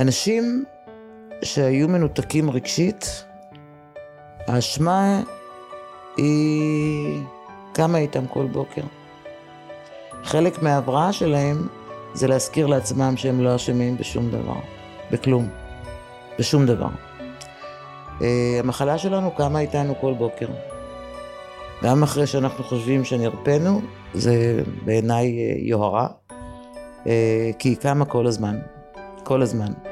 אנשים שהיו מנותקים רגשית, האשמה היא קמה איתם כל בוקר. חלק מההבראה שלהם זה להזכיר לעצמם שהם לא אשמים בשום דבר, בכלום, בשום דבר. אה, המחלה שלנו קמה איתנו כל בוקר. גם אחרי שאנחנו חושבים שנרפאנו, זה בעיניי אה, יוהרה, אה, כי היא קמה כל הזמן, כל הזמן.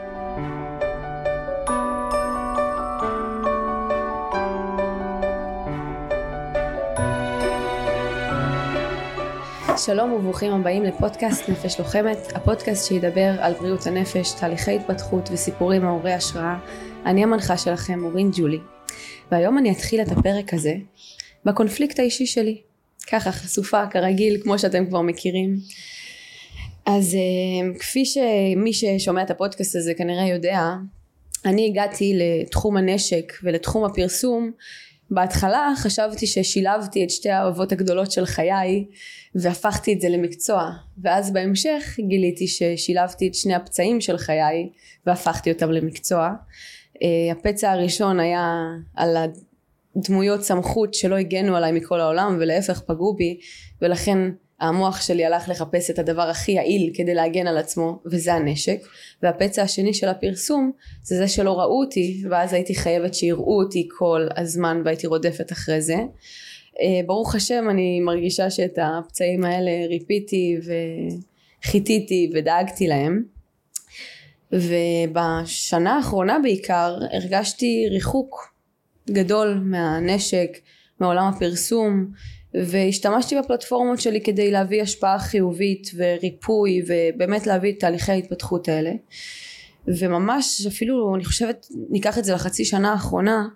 שלום וברוכים הבאים לפודקאסט נפש לוחמת, הפודקאסט שידבר על בריאות הנפש, תהליכי התפתחות וסיפורים מעוררי השראה. אני המנחה שלכם, אורין ג'ולי. והיום אני אתחיל את הפרק הזה בקונפליקט האישי שלי. ככה חשופה כרגיל, כמו שאתם כבר מכירים. אז אה, כפי שמי ששומע את הפודקאסט הזה כנראה יודע, אני הגעתי לתחום הנשק ולתחום הפרסום בהתחלה חשבתי ששילבתי את שתי האהבות הגדולות של חיי והפכתי את זה למקצוע ואז בהמשך גיליתי ששילבתי את שני הפצעים של חיי והפכתי אותם למקצוע. אה, הפצע הראשון היה על הדמויות סמכות שלא הגנו עליי מכל העולם ולהפך פגעו בי ולכן המוח שלי הלך לחפש את הדבר הכי יעיל כדי להגן על עצמו וזה הנשק. והפצע השני של הפרסום זה זה שלא ראו אותי ואז הייתי חייבת שיראו אותי כל הזמן והייתי רודפת אחרי זה. אה, ברוך השם אני מרגישה שאת הפצעים האלה ריפיתי וחיתיתי ודאגתי להם. ובשנה האחרונה בעיקר הרגשתי ריחוק גדול מהנשק מעולם הפרסום והשתמשתי בפלטפורמות שלי כדי להביא השפעה חיובית וריפוי ובאמת להביא את תהליכי ההתפתחות האלה. וממש אפילו אני חושבת ניקח את זה לחצי שנה האחרונה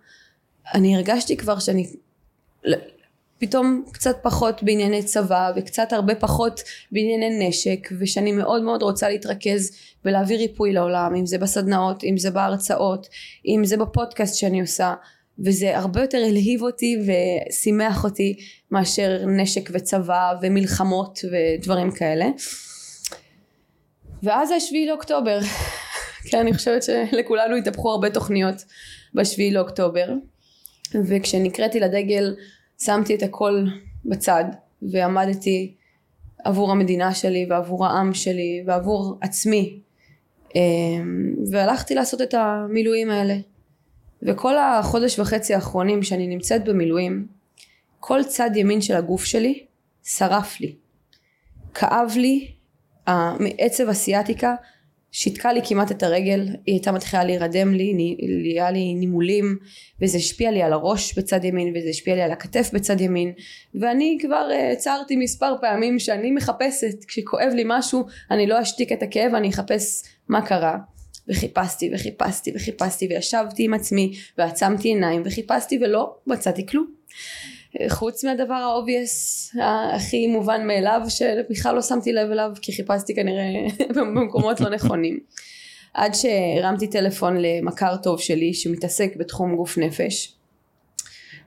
אני הרגשתי כבר שאני פתאום קצת פחות בענייני צבא וקצת הרבה פחות בענייני נשק ושאני מאוד מאוד רוצה להתרכז ולהביא ריפוי לעולם אם זה בסדנאות אם זה בהרצאות אם זה בפודקאסט שאני עושה וזה הרבה יותר הלהיב אותי ושימח אותי מאשר נשק וצבא ומלחמות ודברים כאלה. ואז השביעי לאוקטובר כן אני חושבת שלכולנו התהפכו הרבה תוכניות בשביעי לאוקטובר. וכשנקראתי לדגל שמתי את הכל בצד ועמדתי עבור המדינה שלי ועבור העם שלי ועבור עצמי. אמ, והלכתי לעשות את המילואים האלה וכל החודש וחצי האחרונים שאני נמצאת במילואים כל צד ימין של הגוף שלי שרף לי. כאב לי מעצב הסיאטיקה שיתקה לי כמעט את הרגל, היא הייתה מתחילה להירדם לי, היה לי נימולים וזה השפיע לי על הראש בצד ימין וזה השפיע לי על הכתף בצד ימין. ואני כבר הצהרתי מספר פעמים שאני מחפשת כשכואב לי משהו אני לא אשתיק את הכאב אני אחפש מה קרה וחיפשתי וחיפשתי וחיפשתי וישבתי עם עצמי ועצמתי עיניים וחיפשתי ולא מצאתי כלום. חוץ מהדבר ה obvious הכי מובן מאליו שבכלל לא שמתי לב אליו כי חיפשתי כנראה במקומות לא נכונים. עד שהרמתי טלפון למכר טוב שלי שמתעסק בתחום גוף נפש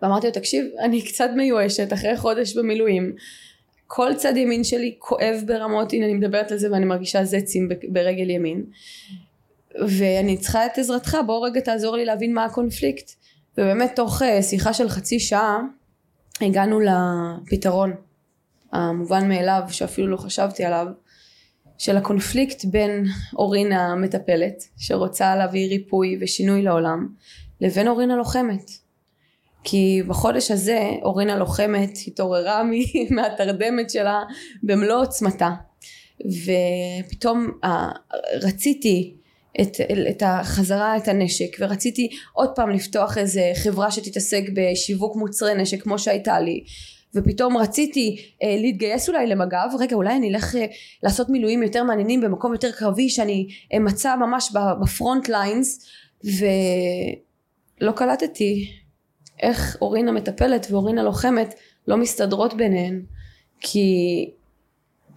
ואמרתי לו תקשיב אני קצת מיואשת אחרי חודש במילואים כל צד ימין שלי כואב ברמות הנה אני מדברת על זה ואני מרגישה זצים ברגל ימין ואני צריכה את עזרתך בוא רגע תעזור לי להבין מה הקונפליקט. ובאמת תוך אה, שיחה של חצי שעה הגענו לפתרון המובן מאליו שאפילו לא חשבתי עליו של הקונפליקט בין אורין המטפלת שרוצה להביא ריפוי ושינוי לעולם לבין אורין הלוחמת. כי בחודש הזה אורין הלוחמת התעוררה מהתרדמת שלה במלוא עוצמתה. ופתאום רציתי את, את החזרה את הנשק ורציתי עוד פעם לפתוח איזה חברה שתתעסק בשיווק מוצרי נשק כמו שהייתה לי. ופתאום רציתי אה, להתגייס אולי למג"ב רגע אולי אני אלך אה, לעשות מילואים יותר מעניינים במקום יותר קרבי שאני אמצא אה, ממש בפרונט ליינס. ולא קלטתי איך אורין המטפלת ואורין הלוחמת לא מסתדרות ביניהן. כי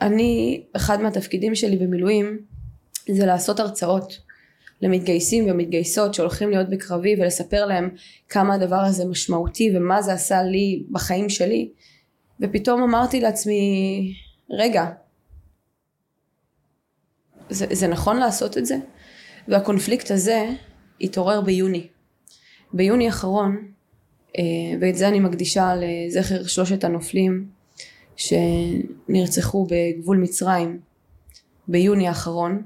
אני אחד מהתפקידים שלי במילואים זה לעשות הרצאות למתגייסים ומתגייסות שהולכים להיות בקרבי ולספר להם כמה הדבר הזה משמעותי ומה זה עשה לי בחיים שלי ופתאום אמרתי לעצמי רגע זה, זה נכון לעשות את זה? והקונפליקט הזה התעורר ביוני. ביוני האחרון, אה, ואת זה אני מקדישה לזכר שלושת הנופלים שנרצחו בגבול מצרים ביוני האחרון,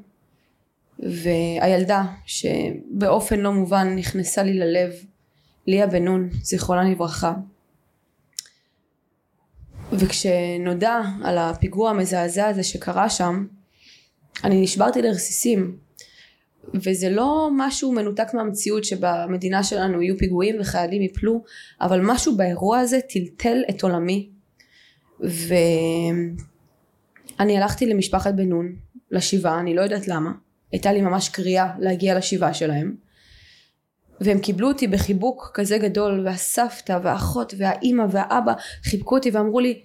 והילדה שבאופן לא מובן נכנסה לי ללב, ליה בן נון, זיכרונה לברכה. וכשנודע על הפיגוע המזעזע הזה שקרה שם, אני נשברתי לרסיסים. וזה לא משהו מנותק מהמציאות שבמדינה שלנו יהיו פיגועים וחיילים יפלו, אבל משהו באירוע הזה טלטל את עולמי. ואני הלכתי למשפחת בן נון, לשבעה, אני לא יודעת למה. הייתה לי ממש קריאה להגיע לשבעה שלהם. והם קיבלו אותי בחיבוק כזה גדול, והסבתא והאחות והאימא והאבא חיבקו אותי ואמרו לי,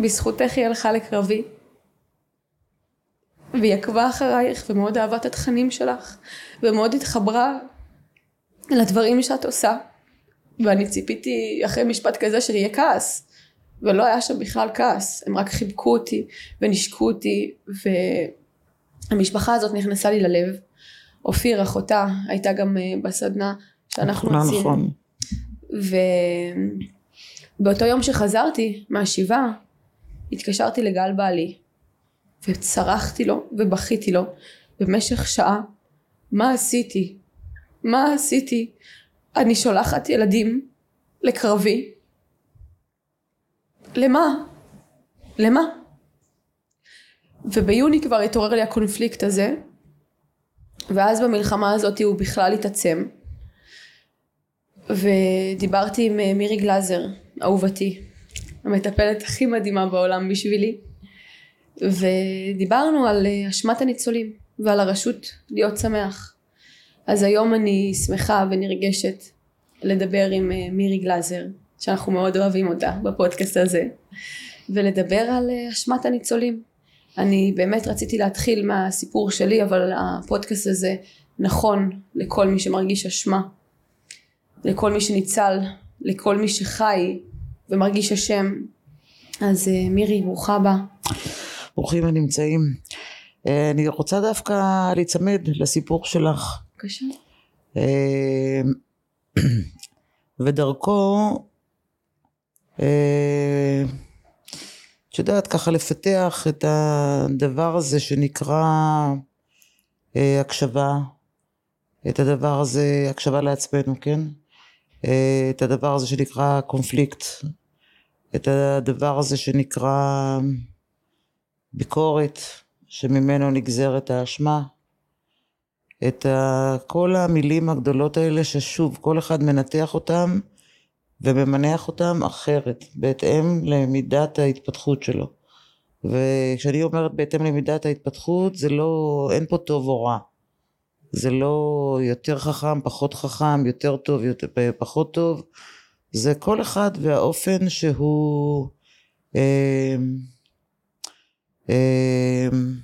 בזכותך היא הלכה לקרבי, והיא עקבה אחרייך ומאוד אהבה את התכנים שלך ומאוד התחברה לדברים שאת עושה. ואני ציפיתי אחרי משפט כזה שיהיה כעס. ולא היה שם בכלל כעס. הם רק חיבקו אותי ונשקו אותי והמשפחה הזאת נכנסה לי ללב אופיר אחותה הייתה גם אה, בסדנה שאנחנו נכון, נכון. ובאותו יום שחזרתי מהשבעה התקשרתי לגל בעלי וצרחתי לו ובכיתי לו במשך שעה מה עשיתי? מה עשיתי? אני שולחת ילדים לקרבי למה? למה? וביוני כבר התעורר לי הקונפליקט הזה ואז במלחמה הזאת הוא בכלל התעצם ודיברתי עם אה, מירי גלאזר אהובתי המטפלת הכי מדהימה בעולם בשבילי ודיברנו על אה, אשמת הניצולים ועל הרשות להיות שמח. אז היום אני שמחה ונרגשת לדבר עם אה, מירי גלאזר, שאנחנו מאוד אוהבים אותה בפודקאסט הזה, ולדבר על אשמת הניצולים. אני באמת רציתי להתחיל מהסיפור שלי, אבל הפודקאסט הזה נכון לכל מי שמרגיש אשמה, לכל מי שניצל, לכל מי שחי ומרגיש אשם. אז מירי, ברוכה הבאה. ברוכים הנמצאים. אה, אני רוצה דווקא להיצמד לסיפור שלך. בבקשה. אה, ודרכו, אה, את יודעת, ככה לפתח את הדבר הזה שנקרא הקשבה, את הדבר הזה, הקשבה לעצמנו, כן? את הדבר הזה שנקרא קונפליקט, את הדבר הזה שנקרא ביקורת שממנו נגזרת האשמה, את כל המילים הגדולות האלה ששוב כל אחד מנתח אותם וממנח אותם אחרת בהתאם למידת ההתפתחות שלו. וכשאני אומרת בהתאם למידת ההתפתחות זה לא אין פה טוב או רע. זה לא יותר חכם פחות חכם יותר טוב יותר פחות טוב. זה כל אחד והאופן שהוא אה, אמ,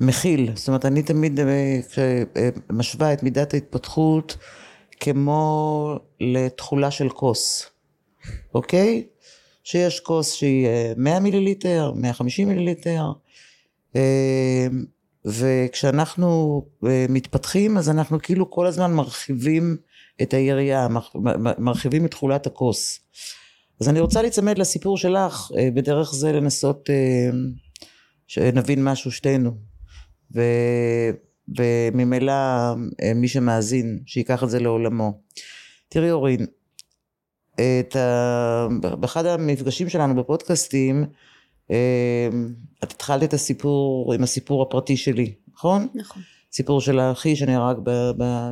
מכיל, זאת אומרת אני תמיד אה, אה, משווה את מידת ההתפתחות כמו לתכולה של כוס, אוקיי? שיש כוס שהיא 100 אה, מיליליטר, 150 מיליליטר, אמ, וכשאנחנו מתפתחים אז אנחנו כאילו כל הזמן מרחיבים את היריעה, מרחיבים את תכולת הכוס. אז אני רוצה להיצמד לסיפור שלך, אה, בדרך זה לנסות אה, שנבין משהו שתינו. ו... וממילא אה, מי שמאזין, שייקח את זה לעולמו. תראי אורין, את ה... באחד המפגשים שלנו בפודקאסטים, את התחלת את הסיפור עם הסיפור הפרטי שלי, נכון? נכון. סיפור של האחי שנהרג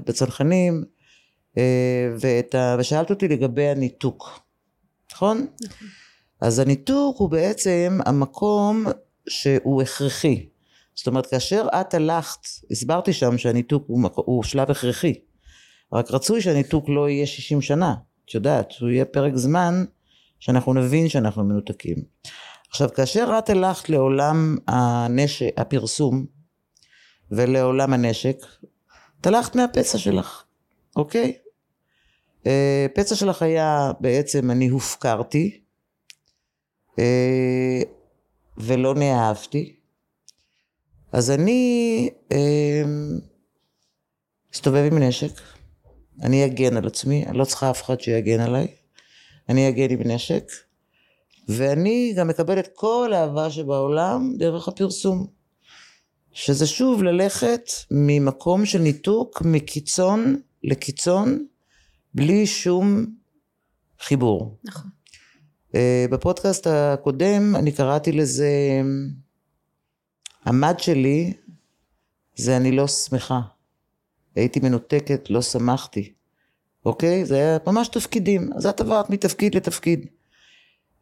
בצנחנים, ואת ה... ושאלת אותי לגבי הניתוק. נכון? נכון. אז הניתוק הוא בעצם המקום שהוא הכרחי. זאת אומרת, כאשר את הלכת, הסברתי שם שהניתוק הוא, הוא שלב הכרחי. רק רצוי שהניתוק לא יהיה 60 שנה. את יודעת, הוא יהיה פרק זמן שאנחנו נבין שאנחנו מנותקים. עכשיו, כאשר את הלכת לעולם הנשק, הפרסום ולעולם הנשק, את הלכת מהפצע שלך, אוקיי? אה, פצע שלך היה בעצם אני הופקרתי אה, ולא נאהבתי אז אני אה, אסתובב עם נשק, אני אגן על עצמי, אני לא צריכה אף אחד שיגן עליי, אני אגן עם נשק, ואני גם מקבל את כל האהבה שבעולם דרך הפרסום. שזה שוב ללכת ממקום של ניתוק מקיצון לקיצון בלי שום חיבור. נכון. אה, בפודקאסט הקודם אני קראתי לזה המד שלי זה אני לא שמחה. הייתי מנותקת, לא שמחתי. אוקיי? זה היה ממש תפקידים. אז את עברת מתפקיד לתפקיד.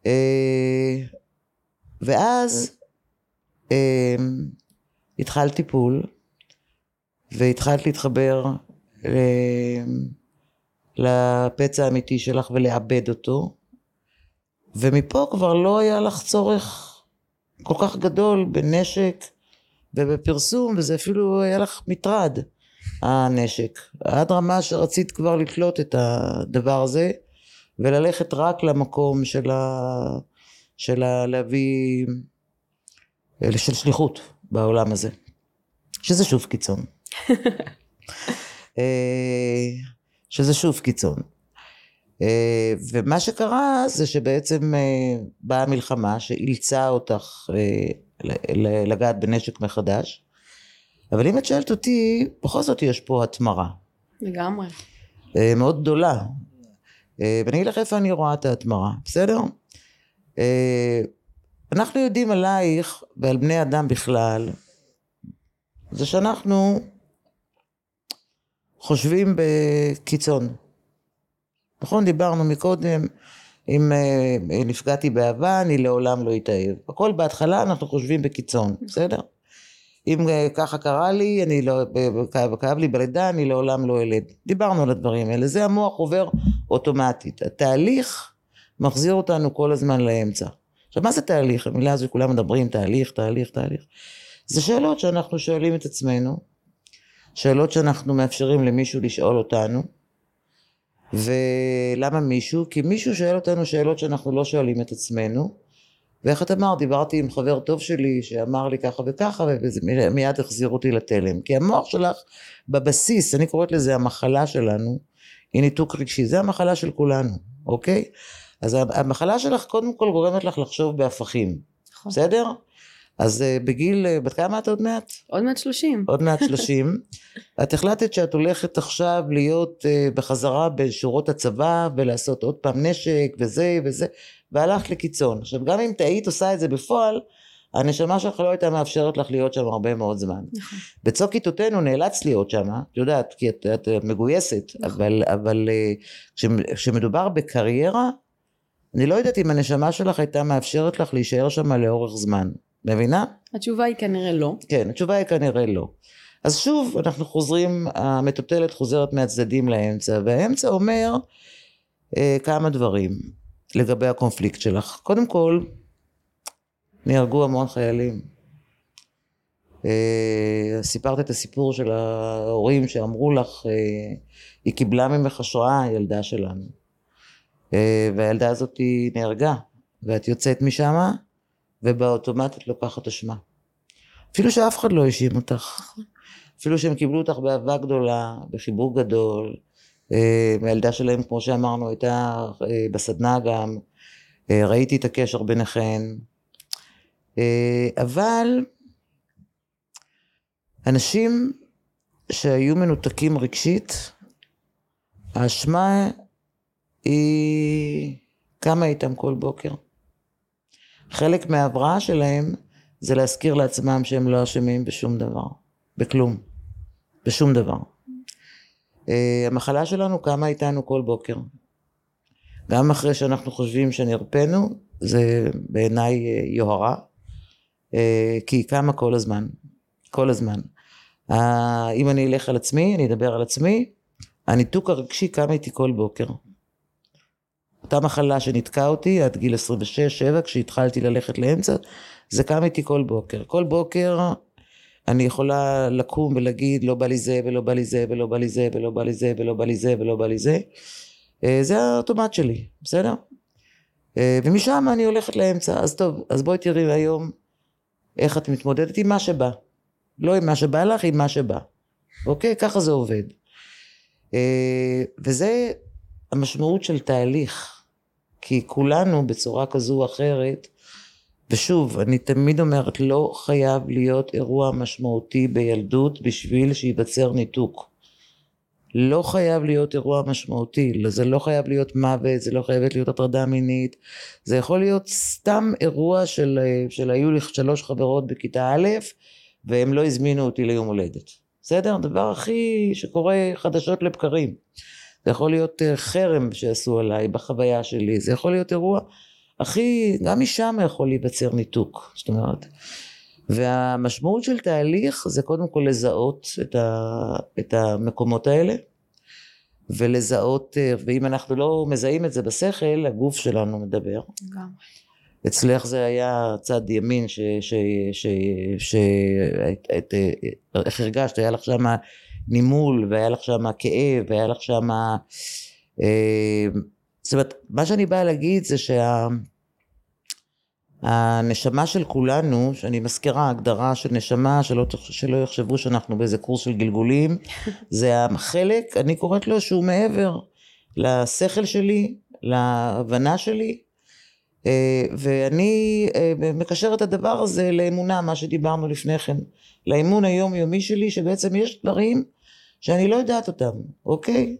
אה, ואז אה, התחלת טיפול, והתחלת להתחבר לפצע האמיתי שלך ולעבד אותו, ומפה כבר לא היה לך צורך כל כך גדול בנשק ובפרסום, וזה אפילו היה לך מטרד, הנשק. עד רמה שרצית כבר לתלות את הדבר הזה, וללכת רק למקום של ה... של ה... להביא... של שליחות בעולם הזה. שזה שוב קיצון. אה, שזה שוב קיצון. אה, ומה שקרה זה שבעצם אה, באה מלחמה שאילצה אותך לגעת בנשק מחדש, אבל אם את שואלת אותי, בכל זאת יש פה התמרה. לגמרי. מאוד גדולה. ואני אגיד לך איפה אני רואה את ההתמרה, בסדר? אנחנו יודעים עלייך ועל בני אדם בכלל, זה שאנחנו חושבים בקיצון. נכון? דיברנו מקודם, אם אה, נפגעתי באהבה, אני לעולם לא אתאהב. הכל בהתחלה אנחנו חושבים בקיצון, בסדר? אם אה, ככה קרה לי, אני לא, כאב לי בלידה, אני לעולם לא אלד. דיברנו על הדברים האלה, זה המוח עובר אוטומטית. התהליך מחזיר אותנו כל הזמן לאמצע. עכשיו מה זה תהליך? המילה הזו כולם מדברים תהליך, תהליך, תהליך. זה שאלות שאנחנו שואלים את עצמנו, שאלות שאנחנו מאפשרים למישהו לשאול אותנו, ולמה מישהו? כי מישהו שואל אותנו שאלות שאנחנו לא שואלים את עצמנו, ואיך את אמרת, דיברתי עם חבר טוב שלי שאמר לי ככה וככה, וזה מיד החזיר אותי לתלם. כי המוח שלך בבסיס, אני קוראת לזה המחלה שלנו, היא ניתוק רגשי, זה המחלה של כולנו, אוקיי? אז המחלה שלך קודם כל גורמת לך לחשוב בהפכים, נכון. בסדר? אז אה, בגיל, אה, בת כמה את עוד מעט? עוד מעט שלושים. עוד מעט שלושים. את החלטת שאת הולכת עכשיו להיות אה, בחזרה בשורות הצבא ולעשות עוד פעם נשק וזה וזה, והלכת לקיצון. עכשיו גם אם היית עושה את זה בפועל, הנשמה שלך לא הייתה מאפשרת לך להיות שם הרבה מאוד זמן. נכון. בצוק עיתותינו נאלץ להיות שם, את יודעת, כי את, את מגויסת, נכון. אבל, אבל כשמדובר בקריירה, אני לא יודעת אם הנשמה שלך הייתה מאפשרת לך להישאר שם לאורך זמן. מבינה? התשובה היא כנראה לא. כן, התשובה היא כנראה לא. אז שוב אנחנו חוזרים, המטוטלת חוזרת מהצדדים לאמצע, והאמצע אומר אה, כמה דברים לגבי הקונפליקט שלך. קודם כל, נהרגו המון חיילים. אה, סיפרת את הסיפור של ההורים שאמרו לך, אה, היא קיבלה ממך השראה, הילדה שלנו. אה, והילדה הזאת נהרגה, ואת יוצאת משם, ובאוטומט את לוקחת אשמה. אפילו שאף אחד לא האשים אותך. אפילו שהם קיבלו אותך באהבה גדולה, בחיבור גדול. אה, הילדה שלהם, כמו שאמרנו, הייתה אה, בסדנה גם. אה, ראיתי את הקשר ביניכן. אבל אנשים שהיו מנותקים רגשית, האשמה היא קמה איתם כל בוקר. חלק מההבראה שלהם זה להזכיר לעצמם שהם לא אשמים בשום דבר, בכלום, בשום דבר. Uh, המחלה שלנו קמה איתנו כל בוקר. גם אחרי שאנחנו חושבים שנרפאנו, זה בעיניי uh, יוהרה, uh, כי היא קמה כל הזמן, כל הזמן. אם אני אלך על עצמי, אני אדבר על עצמי, הניתוק הרגשי קם איתי כל בוקר. אותה מחלה שניתקה אותי עד גיל 26-7 כשהתחלתי ללכת לאמצע, זה קם איתי כל בוקר. כל בוקר אני יכולה לקום ולהגיד לא בא לי זה ולא בא לי זה ולא בא לי זה ולא בא לי זה ולא בא לי זה ולא בא לי זה. אה, זה האוטומט שלי, בסדר? אה, ומשם אני הולכת לאמצע. אז טוב, אז בואי תראי היום איך את מתמודדת עם מה שבא. לא עם מה שבא לך, עם מה שבא. אוקיי? ככה זה עובד. אה, וזה המשמעות של תהליך. כי כולנו בצורה כזו או אחרת, ושוב, אני תמיד אומרת, לא חייב להיות אירוע משמעותי בילדות בשביל שייווצר ניתוק. לא חייב להיות אירוע משמעותי, זה לא חייב להיות מוות, זה לא חייבת להיות הטרדה מינית, זה יכול להיות סתם אירוע של, של היו לי שלוש חברות בכיתה א' והם לא הזמינו אותי ליום הולדת. בסדר? הדבר הכי שקורה חדשות לבקרים. זה יכול להיות אה, חרם שעשו עליי בחוויה שלי, זה יכול להיות אירוע הכי, גם משם יכול להיווצר ניתוק, זאת אומרת. והמשמעות של תהליך זה קודם כל לזהות את, ה, את המקומות האלה ולזהות, אה, ואם אנחנו לא מזהים את זה בשכל, הגוף שלנו מדבר. גם. אצלך זה היה צד ימין, ש... ש... ש... ש... את... איך הרגשת? היה לך שם נימול, והיה לך שם כאב, והיה לך שם... אה, זאת אומרת, מה שאני באה להגיד זה שה... הנשמה של כולנו, שאני מזכירה הגדרה של נשמה, שלא, שלא יחשבו שאנחנו באיזה קורס של גלגולים, זה החלק, אני קוראת לו שהוא מעבר לשכל שלי, להבנה שלי, אה, ואני אה, מקשר את הדבר הזה לאמונה, מה שדיברנו לפני כן, לאמון היומיומי שלי, שבעצם יש דברים שאני לא יודעת אותם, אוקיי?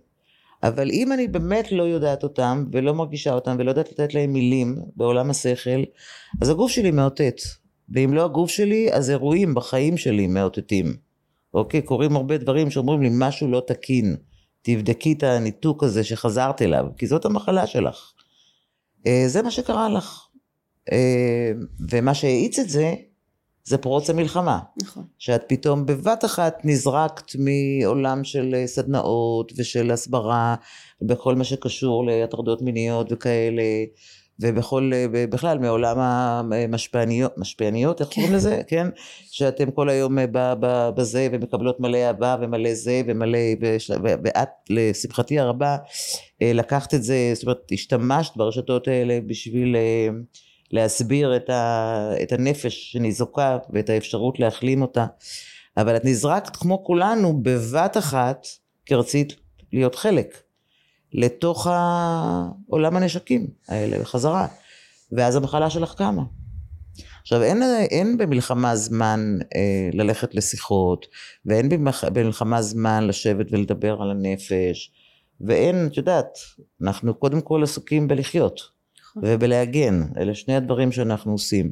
אבל אם אני באמת לא יודעת אותם ולא מרגישה אותם ולא יודעת לתת להם מילים בעולם השכל אז הגוף שלי מאותת. ואם לא הגוף שלי אז אירועים בחיים שלי מאותתים. אוקיי? קורים הרבה דברים שאומרים לי משהו לא תקין. תבדקי את הניתוק הזה שחזרת אליו כי זאת המחלה שלך. אה, זה מה שקרה לך. אה, ומה שהאיץ את זה זה פרוץ המלחמה. נכון. שאת פתאום בבת אחת נזרקת מעולם של אה, סדנאות ושל הסברה בכל מה שקשור להטרדות מיניות וכאלה ובכל, אה, בכלל מעולם המשפיעניות, משפיעניות, איך קוראים לזה? כן? שאתם כל היום אה, בזה ומקבלות מלא אהבה ומלא זה ומלא, ואת לשמחתי הרבה לקחת את זה, זאת אומרת השתמשת ברשתות האלה בשביל להסביר את, ה, את הנפש שניזוקה ואת האפשרות להחלים אותה. אבל את נזרקת כמו כולנו בבת אחת כי רצית להיות חלק לתוך עולם הנשקים האלה בחזרה. ואז המחלה שלך קמה. עכשיו אין, אין במלחמה זמן אה, ללכת לשיחות ואין במלחמה זמן לשבת ולדבר על הנפש ואין את יודעת אנחנו קודם כל עסוקים בלחיות ובלהגן, אלה שני הדברים שאנחנו עושים.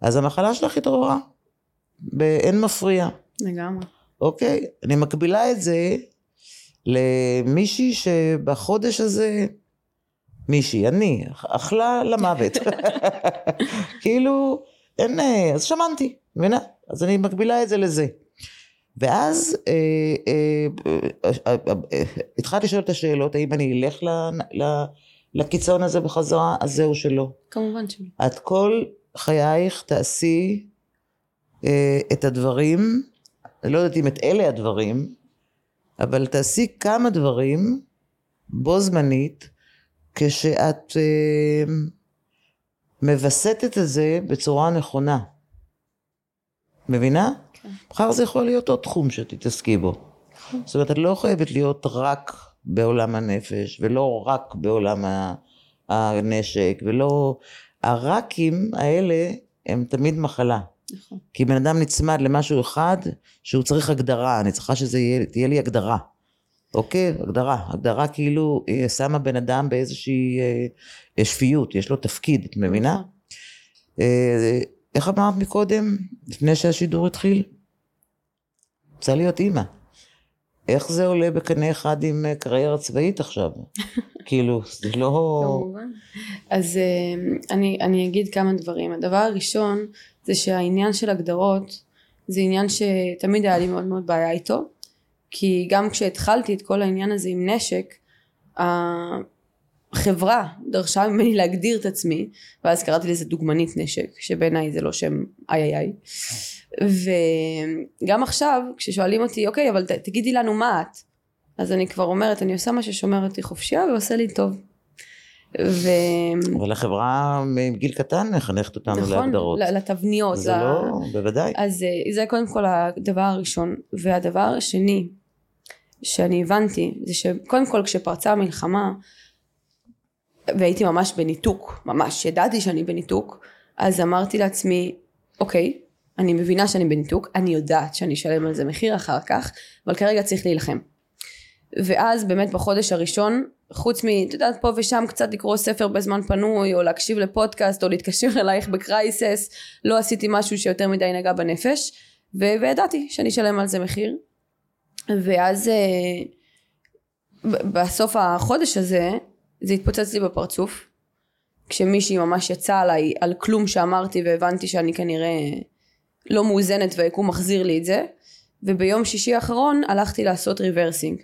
אז המחלה שלך התעוררה, באין מפריע. לגמרי. אוקיי? אני מקבילה את זה למישהי שבחודש הזה, מישהי, אני, אכלה למוות. כאילו, אין, אז שמנתי, מבינה? אז אני מקבילה את זה לזה. ואז אה, אה, אה, אה, אה, התחלתי לשאול את השאלות, האם אני אלך לקיצון הזה בחזרה, אז זהו שלא. כמובן שלא. את כל חייך תעשי אה, את הדברים, אני לא יודעת אם את אלה הדברים, אבל תעשי כמה דברים בו זמנית, כשאת אה, מווסתת את זה בצורה נכונה. מבינה? כן. מחר זה יכול להיות עוד תחום שתתעסקי בו. נכון. זאת אומרת, את לא חייבת להיות רק בעולם הנפש, ולא רק בעולם הנשק, ולא... הרקים האלה הם תמיד מחלה. נכון. כי בן אדם נצמד למשהו אחד שהוא צריך הגדרה, אני צריכה שזה יהיה, תהיה לי הגדרה. אוקיי? הגדרה. הגדרה כאילו שמה בן אדם באיזושהי אה, שפיות, יש לו תפקיד, את מבינה? נכון. אה, איך אמרת מקודם, לפני שהשידור התחיל? רוצה להיות אימא. איך זה עולה בקנה אחד עם אה, קריירה צבאית עכשיו? כאילו, זה לא... כמובן. אז אה, אני, אני אגיד כמה דברים. הדבר הראשון זה שהעניין של הגדרות זה עניין שתמיד היה לי מאוד מאוד בעיה איתו, כי גם כשהתחלתי את כל העניין הזה עם נשק, החברה דרשה ממני להגדיר את עצמי, ואז קראתי לזה דוגמנית נשק, שבעיניי זה לא שם איי איי איי. וגם עכשיו כששואלים אותי אוקיי אבל ת, תגידי לנו מה את אז אני כבר אומרת אני עושה מה ששומר אותי חופשייה ועושה לי טוב ו... אבל החברה מגיל קטן מחנכת אותנו נכון, להגדרות. ל- לתבניות. זה ל- לא, בוודאי. אז אה, זה קודם כל הדבר הראשון. והדבר השני שאני הבנתי זה שקודם כל כשפרצה המלחמה והייתי ממש בניתוק, ממש ידעתי שאני בניתוק, אז אמרתי לעצמי, אוקיי, אני מבינה שאני בניתוק, אני יודעת שאני אשלם על זה מחיר אחר כך, אבל כרגע צריך להילחם. ואז באמת בחודש הראשון, חוץ מ, את יודעת, פה ושם קצת לקרוא ספר בזמן פנוי, או להקשיב לפודקאסט, או להתקשר אלייך בקרייסס, לא עשיתי משהו שיותר מדי נגע בנפש, ו- וידעתי שאני אשלם על זה מחיר. ואז אה, בסוף החודש הזה, זה התפוצץ לי בפרצוף, כשמישהי ממש יצאה עליי על כלום שאמרתי והבנתי שאני כנראה לא מאוזנת והיקום מחזיר לי את זה, וביום שישי האחרון הלכתי לעשות rebirthing.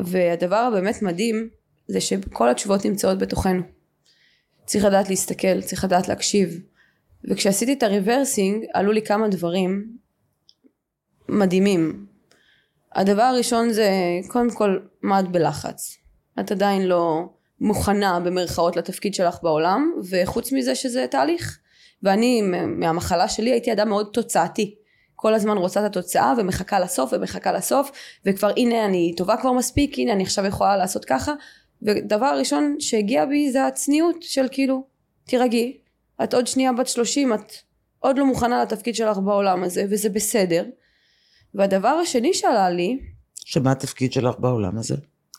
והדבר הבאמת מדהים זה שכל התשובות נמצאות בתוכנו. צריך לדעת להסתכל, צריך לדעת להקשיב. וכשעשיתי את ה rebirthing עלו לי כמה דברים מדהימים. הדבר הראשון זה קודם כל מה את בלחץ. את עדיין לא מוכנה במרכאות לתפקיד שלך בעולם וחוץ מזה שזה תהליך. ואני מהמחלה שלי הייתי אדם מאוד תוצאתי. כל הזמן רוצה את התוצאה ומחכה לסוף ומחכה לסוף וכבר הנה אני טובה כבר מספיק הנה אני עכשיו יכולה לעשות ככה ודבר ראשון שהגיע בי זה הצניעות של כאילו תירגעי את עוד שנייה בת שלושים את עוד לא מוכנה לתפקיד שלך בעולם הזה וזה בסדר והדבר השני שעלה לי שמה התפקיד שלך בעולם הזה?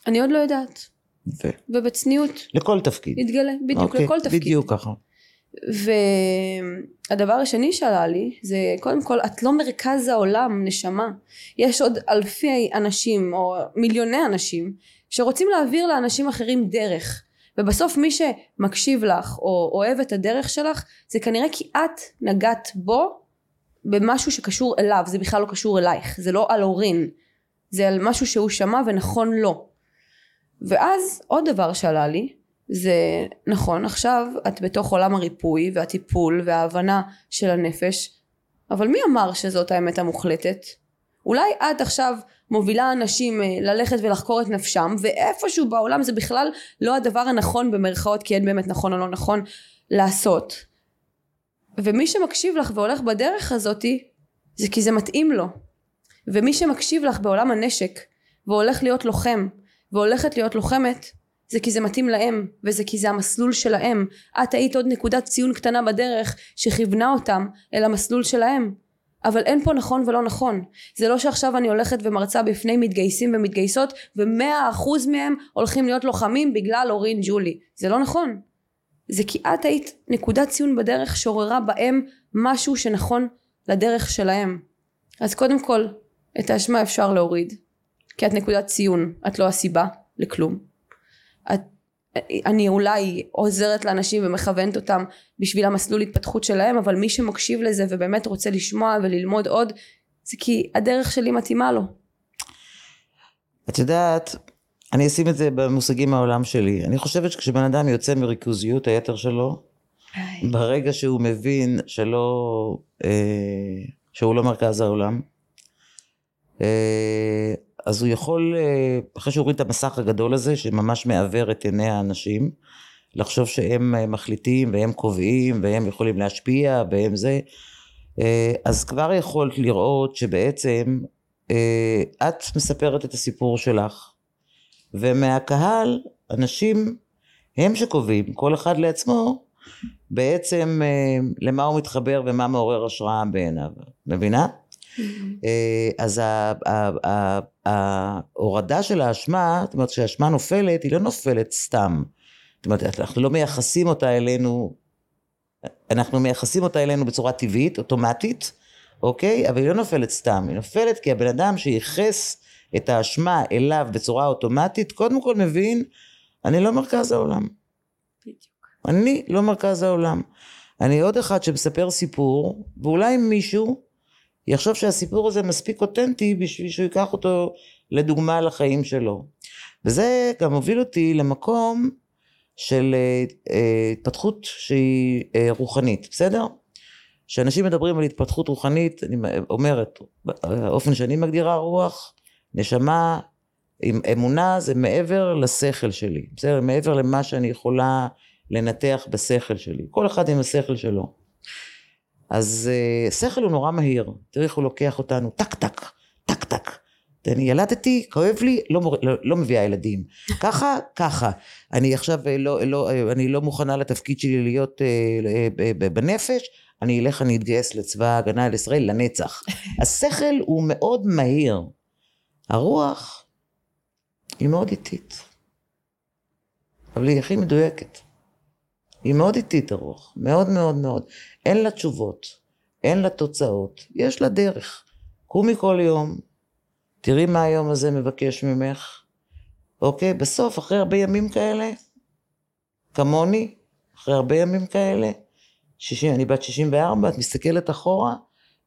אני עוד לא יודעת ו... ובצניעות לכל תפקיד. יתגלה בדיוק אוקיי, לכל תפקיד בדיוק ככה. והדבר השני שעלה לי זה קודם כל את לא מרכז העולם נשמה. יש עוד אלפי אנשים או מיליוני אנשים שרוצים להעביר לאנשים אחרים דרך. ובסוף מי שמקשיב לך או אוהב את הדרך שלך זה כנראה כי את נגעת בו במשהו שקשור אליו. זה בכלל לא קשור אלייך זה לא על אורין זה על משהו שהוא שמע ונכון לו. ואז עוד דבר שעלה לי זה נכון עכשיו את בתוך עולם הריפוי והטיפול וההבנה של הנפש אבל מי אמר שזאת האמת המוחלטת? אולי את עכשיו מובילה אנשים אה, ללכת ולחקור את נפשם ואיפשהו בעולם זה בכלל לא הדבר הנכון במרכאות כי אין באמת נכון או לא נכון לעשות ומי שמקשיב לך והולך בדרך הזאתי זה כי זה מתאים לו ומי שמקשיב לך בעולם הנשק והולך להיות לוחם והולכת להיות לוחמת זה כי זה מתאים להם וזה כי זה המסלול שלהם. את היית עוד נקודת ציון קטנה בדרך שכיוונה אותם אל המסלול שלהם. אבל אין פה נכון ולא נכון. זה לא שעכשיו אני הולכת ומרצה בפני מתגייסים ומתגייסות ומאה אחוז מהם הולכים להיות לוחמים בגלל אורין ג'ולי. זה לא נכון. זה כי את היית נקודת ציון בדרך שעוררה בהם משהו שנכון לדרך שלהם. אז קודם כל את האשמה אפשר להוריד. כי את נקודת ציון את לא הסיבה לכלום אני אולי עוזרת לאנשים ומכוונת אותם בשביל המסלול התפתחות שלהם אבל מי שמקשיב לזה ובאמת רוצה לשמוע וללמוד עוד זה כי הדרך שלי מתאימה לו את יודעת, אני אשים את זה במושגים מהעולם שלי. אני חושבת שכשבן אדם יוצא מריכוזיות היתר שלו, ברגע שהוא מבין שלא, אה, שהוא לא מרכז העולם, אה, אז הוא יכול, אה, אחרי שהוא את המסך הגדול הזה, שממש מעוור את עיני האנשים, לחשוב שהם אה, מחליטים והם קובעים והם יכולים להשפיע והם זה, אה, אז כבר יכולת לראות שבעצם את מספרת את הסיפור שלך, ומהקהל אנשים הם שקובעים, כל אחד לעצמו, בעצם למה הוא מתחבר ומה מעורר השראה בעיניו, מבינה? אה, אז ההורדה של האשמה, זאת אומרת שהאשמה נופלת, היא לא נופלת סתם. זאת אומרת, אנחנו לא מייחסים אותה אלינו, אנחנו מייחסים אותה אלינו בצורה טבעית, אוטומטית, אוקיי? אבל היא לא נופלת סתם, היא נופלת כי הבן אדם שייחס את האשמה אליו בצורה אוטומטית, קודם כל מבין, אני לא מרכז העולם. בדיוק. אני לא מרכז העולם. אני עוד אחד שמספר סיפור, ואולי מישהו יחשוב שהסיפור הזה מספיק אותנטי בשביל שהוא ייקח אותו לדוגמה לחיים שלו. וזה גם הוביל אותי למקום של אה, אה, התפתחות שהיא אה, רוחנית, בסדר? כשאנשים מדברים על התפתחות רוחנית, אני אומרת, האופן שאני מגדירה רוח, נשמה, עם אמונה זה מעבר לשכל שלי, בסדר? מעבר למה שאני יכולה לנתח בשכל שלי. כל אחד עם השכל שלו. אז uh, שכל הוא נורא מהיר. תראי איך הוא לוקח אותנו, טק טק, טק טק. אני ילדתי, כואב לי, לא, מור... לא, לא מביאה ילדים. ככה, ככה. אני עכשיו לא, לא, אני לא מוכנה לתפקיד שלי להיות uh, בנפש, אני אלך, אני אתגייס לצבא ההגנה לישראל לנצח. השכל הוא מאוד מהיר. הרוח היא מאוד איטית. אבל היא הכי מדויקת. היא מאוד איטית הרוח, מאוד מאוד מאוד. אין לה תשובות, אין לה תוצאות, יש לה דרך. קומי כל יום, תראי מה היום הזה מבקש ממך, אוקיי? בסוף, אחרי הרבה ימים כאלה, כמוני, אחרי הרבה ימים כאלה, 60, אני בת 64, את מסתכלת אחורה,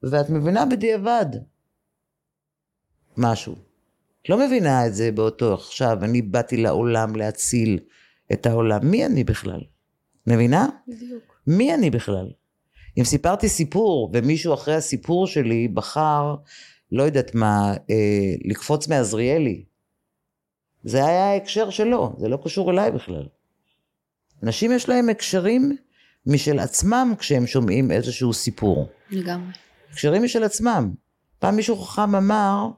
ואת מבינה בדיעבד משהו. את לא מבינה את זה באותו עכשיו, אני באתי לעולם להציל את העולם. מי אני בכלל? מבינה? בדיוק. מי אני בכלל? אם סיפרתי סיפור ומישהו אחרי הסיפור שלי בחר, לא יודעת מה, אה, לקפוץ מעזריאלי, זה היה ההקשר שלו, זה לא קשור אליי בכלל. אנשים יש להם הקשרים משל עצמם כשהם שומעים איזשהו סיפור. לגמרי. הקשרים משל עצמם. פעם מישהו חכם אמר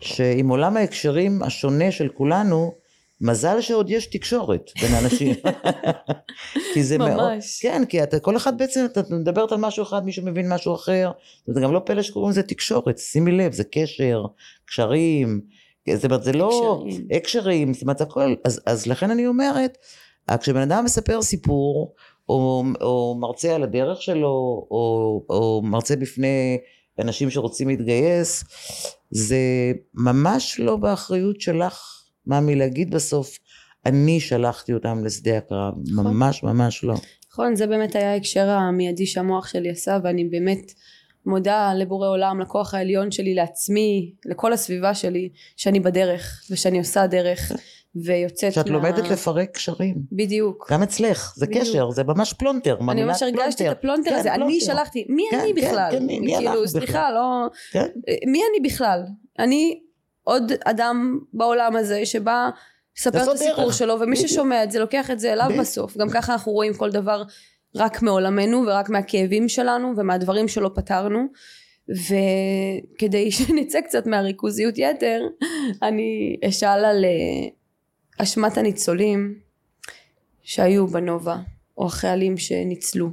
שעם עולם ההקשרים השונה של כולנו, מזל שעוד יש תקשורת בין אנשים. כי זה ממש. מאוד... כן, כי אתה, כל אחד בעצם, אתה מדברת על משהו אחד, מישהו מבין משהו אחר. זה גם לא פלא שקוראים לזה תקשורת, שימי לב, זה קשר, קשרים. זאת אומרת, זה לא... הקשרים. הקשרים. זאת אומרת, הכל... אז, אז לכן אני אומרת, כשבן אדם מספר סיפור, או, או מרצה על הדרך שלו, או, או מרצה בפני אנשים שרוצים להתגייס, זה ממש לא באחריות שלך, ממי, להגיד בסוף, אני שלחתי אותם לשדה הקרב, ממש ממש לא. נכון, זה באמת היה ההקשר המיידי שהמוח שלי עשה, ואני באמת מודה לבורא עולם, לכוח העליון שלי, לעצמי, לכל הסביבה שלי, שאני בדרך, ושאני עושה דרך, ויוצאת שאת לומדת לפרק קשרים, בדיוק. גם אצלך, זה בדיוק. קשר, זה ממש פלונטר, אני ממש הרגשתי. את הפלונטר כן, הזה, אני פלונטר. שלחתי, מי כן, אני כן, בכלל? כן, מי- מי כאילו, סליחה? לא... כן, מי אני בכלל? אני עוד אדם בעולם הזה שבא לספר את הסיפור דרך. שלו, ומי. ששומע את זה לוקח את זה אליו בדיוק. בסוף. גם ככה אנחנו רואים כל דבר רק מעולמנו ורק מהכאבים שלנו ומהדברים שלא פתרנו. וכדי שנצא קצת מהריכוזיות יתר, אני אשאל על אה, אשמת הניצולים שהיו בנובה, או החיילים שניצלו,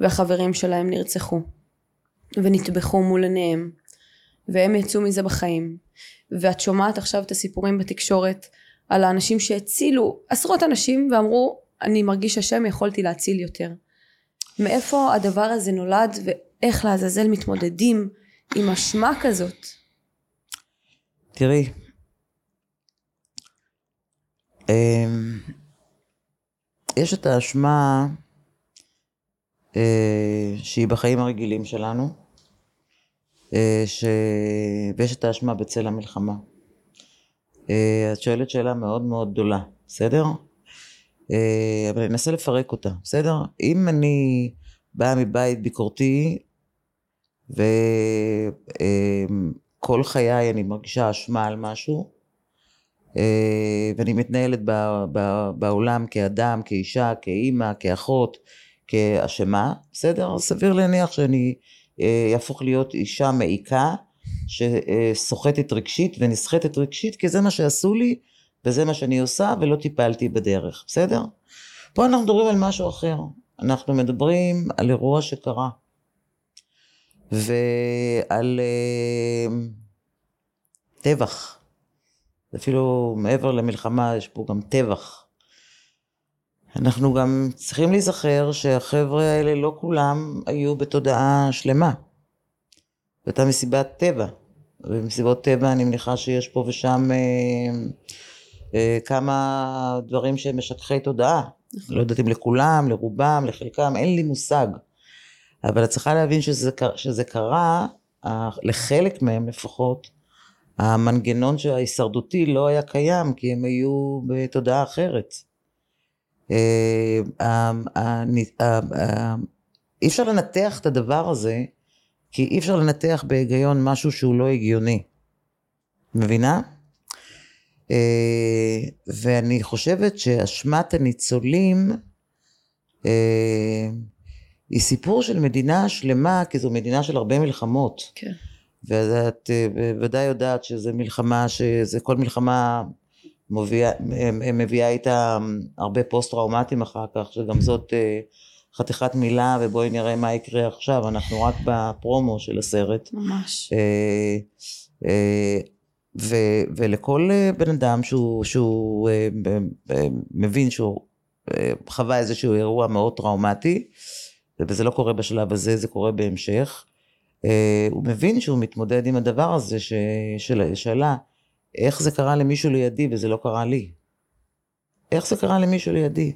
והחברים שלהם נרצחו, ונטבחו מול עיניהם, והם יצאו מזה בחיים. ואת שומעת עכשיו את הסיפורים בתקשורת על האנשים שהצילו עשרות אנשים ואמרו אני מרגיש אשם יכולתי להציל יותר. מאיפה הדבר הזה נולד ואיך לעזאזל מתמודדים עם אשמה כזאת? תראי, אמ, יש את האשמה אה, שהיא בחיים הרגילים שלנו, ש... ויש את האשמה בצל המלחמה. אה, את שואלת שאלה מאוד מאוד גדולה, בסדר? אה, אבל אני אנסה לפרק אותה, בסדר? אם אני באה מבית ביקורתי וכל חיי אני מרגישה אשמה על משהו אה, ואני מתנהלת בעולם כאדם, כאישה, כאימא, כאחות, כאשמה, בסדר? סביר להניח שאני אה, אהפוך להיות אישה מעיקה שסוחטת רגשית ונסחטת רגשית כי זה מה שעשו לי וזה מה שאני עושה ולא טיפלתי בדרך, בסדר? פה אנחנו מדברים על משהו אחר, אנחנו מדברים על אירוע שקרה ועל אה, טבח, אפילו מעבר למלחמה יש פה גם טבח. אנחנו גם צריכים להיזכר שהחבר'ה האלה לא כולם היו בתודעה שלמה. זו הייתה מסיבת טבע, ובמסיבות טבע אני מניחה שיש פה ושם אה, אה, כמה דברים שהם משככי תודעה. לא יודעת אם לכולם, לרובם, לחלקם, אין לי מושג. אבל את צריכה להבין שזה, שזה קרה, אה, לחלק מהם לפחות, המנגנון ההישרדותי לא היה קיים, כי הם היו בתודעה אחרת. אה, ה- ה- ה- אי אפשר לנתח את הדבר הזה, כי אי אפשר לנתח בהיגיון משהו שהוא לא הגיוני. מבינה? אה, ואני חושבת שאשמת הניצולים אה, היא סיפור של מדינה שלמה, כי זו מדינה של הרבה מלחמות. כן. ואת בוודאי יודעת שזה מלחמה, שזה כל מלחמה מביאה, מביאה איתה הרבה פוסט טראומטיים אחר כך, שגם זאת אה, חתיכת מילה, ובואי נראה מה יקרה עכשיו, אנחנו רק בפרומו של הסרט. ממש. ו, ולכל בן אדם שהוא, שהוא מבין שהוא חווה איזשהו אירוע מאוד טראומטי, וזה לא קורה בשלב הזה, זה קורה בהמשך. אה, הוא מבין שהוא מתמודד עם הדבר הזה ש... של... שאלה, איך זה קרה למישהו לידי וזה לא קרה לי? איך זה קרה למישהו לידי?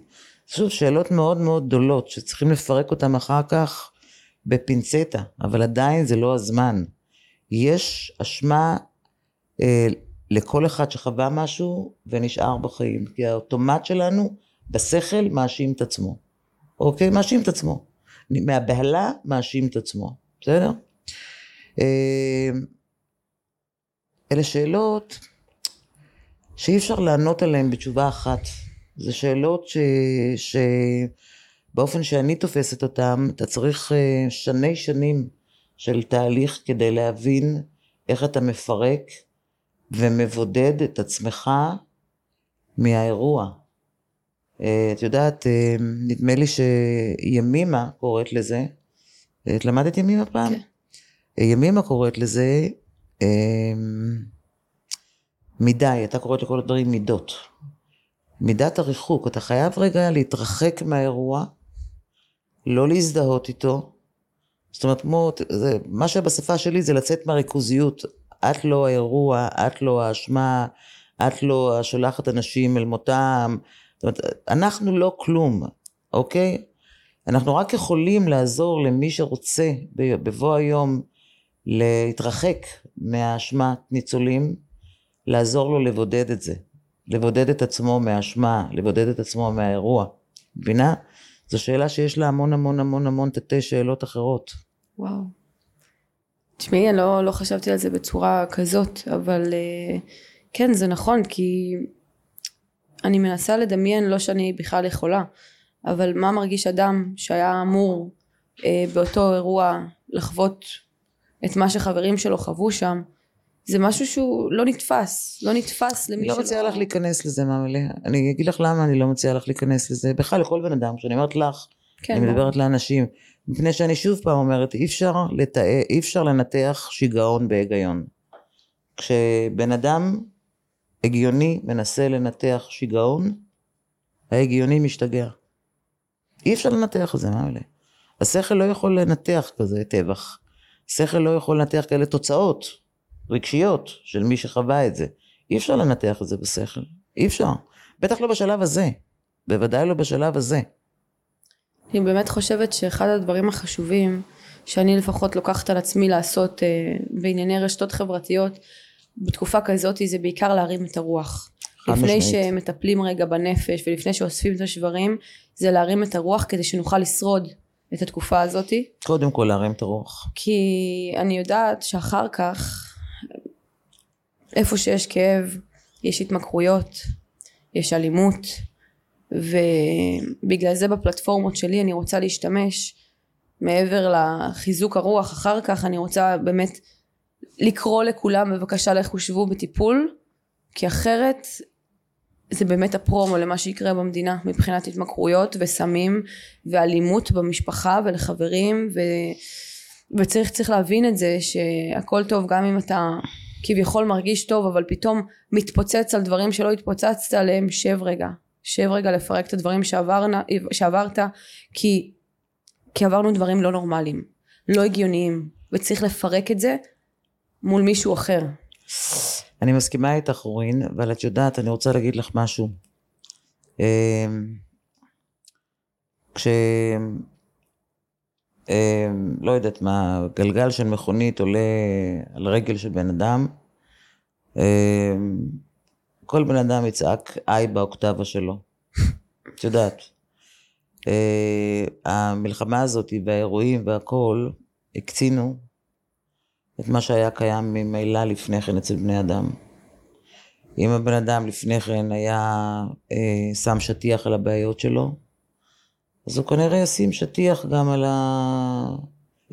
שוב, שאלות מאוד מאוד גדולות שצריכים לפרק אותן אחר כך בפינצטה, אבל עדיין זה לא הזמן. יש אשמה אה, לכל אחד שחווה משהו ונשאר בחיים, כי האוטומט שלנו בשכל מאשים את עצמו, אוקיי? מאשים את עצמו. מהבהלה מאשים את עצמו, בסדר? אה, אלה שאלות שאי אפשר לענות עליהן בתשובה אחת. זה שאלות ש... שבאופן שאני תופסת אותן, אתה צריך אה, שני שנים של תהליך כדי להבין איך אתה מפרק ומבודד את עצמך מהאירוע. אה, את יודעת, נדמה לי שימימה קוראת לזה, את למדת ימימה פעם? כן. ימימה קוראת לזה מידה, אתה קוראת לכל הדברים מידות. מידת הריחוק, אתה חייב רגע להתרחק מהאירוע, לא להזדהות איתו. זאת אומרת, כמו, זה, מה שבשפה שלי זה לצאת מהריכוזיות. את לא האירוע, את לא האשמה, את לא השולחת אנשים אל מותם. זאת אומרת, אנחנו לא כלום, אוקיי? אנחנו רק יכולים לעזור למי שרוצה בבוא היום להתרחק מהאשמת ניצולים, לעזור לו לבודד את זה, לבודד את עצמו מהאשמה, לבודד את עצמו מהאירוע. מבינה? זו שאלה שיש לה המון המון המון המון תתי שאלות אחרות. וואו. תשמעי, אני לא, לא חשבתי על זה בצורה כזאת, אבל uh, כן, זה נכון, כי אני מנסה לדמיין, לא שאני בכלל יכולה, אבל מה מרגיש אדם שהיה אמור uh, באותו אירוע לחוות את מה שחברים שלו חוו שם, זה משהו שהוא לא נתפס, לא נתפס למי שלא... אני לא מציעה לך להיכנס לזה, ממלא. אני אגיד לך למה אני לא מציעה לך להיכנס לזה. בכלל, לכל בן אדם, כשאני אומרת לך, כן, אני מדברת לאנשים, מפני שאני שוב פעם אומרת, אי אפשר, לתא, אי אפשר לנתח שיגעון בהיגיון. כשבן אדם הגיוני מנסה לנתח שיגעון, ההגיוני משתגע. אי אפשר לנתח את זה, מה מלא? השכל לא יכול לנתח כזה טבח. שכל לא יכול לנתח כאלה תוצאות רגשיות של מי שחווה את זה. אי אפשר לנתח את זה בשכל, אי אפשר. בטח לא בשלב הזה, בוודאי לא בשלב הזה. אני באמת חושבת שאחד הדברים החשובים שאני לפחות לוקחת על עצמי לעשות אה, בענייני רשתות חברתיות בתקופה כזאת זה בעיקר להרים את הרוח. לפני משמעית. שמטפלים רגע בנפש ולפני שאוספים את השברים זה להרים את הרוח כדי שנוכל לשרוד את התקופה הזאתי. קודם כל להרים את הרוח. כי אני יודעת שאחר כך, איפה שיש כאב, יש התמכרויות, יש אלימות, ובגלל זה בפלטפורמות שלי אני רוצה להשתמש מעבר לחיזוק הרוח אחר כך אני רוצה באמת לקרוא לכולם בבקשה לכו שבו בטיפול כי אחרת זה באמת הפרומו למה שיקרה במדינה מבחינת התמכרויות וסמים ואלימות במשפחה ולחברים ו... וצריך צריך להבין את זה שהכל טוב גם אם אתה כביכול מרגיש טוב אבל פתאום מתפוצץ על דברים שלא התפוצצת עליהם שב רגע שב רגע לפרק את הדברים שעברנה, שעברת כי, כי עברנו דברים לא נורמליים לא הגיוניים וצריך לפרק את זה מול מישהו אחר אני מסכימה איתך רורין, אבל את יודעת, אני רוצה להגיד לך משהו. אמ, כש... אמ, לא יודעת מה, גלגל של מכונית עולה על רגל של בן אדם, אמ, כל בן אדם יצעק איי באוקטבה שלו. את יודעת. אה, המלחמה הזאת והאירועים והכל הקצינו את מה שהיה קיים ממילא לפני כן אצל בני אדם. אם הבן אדם לפני כן היה אה, שם שטיח על הבעיות שלו, אז הוא כנראה ישים שטיח גם על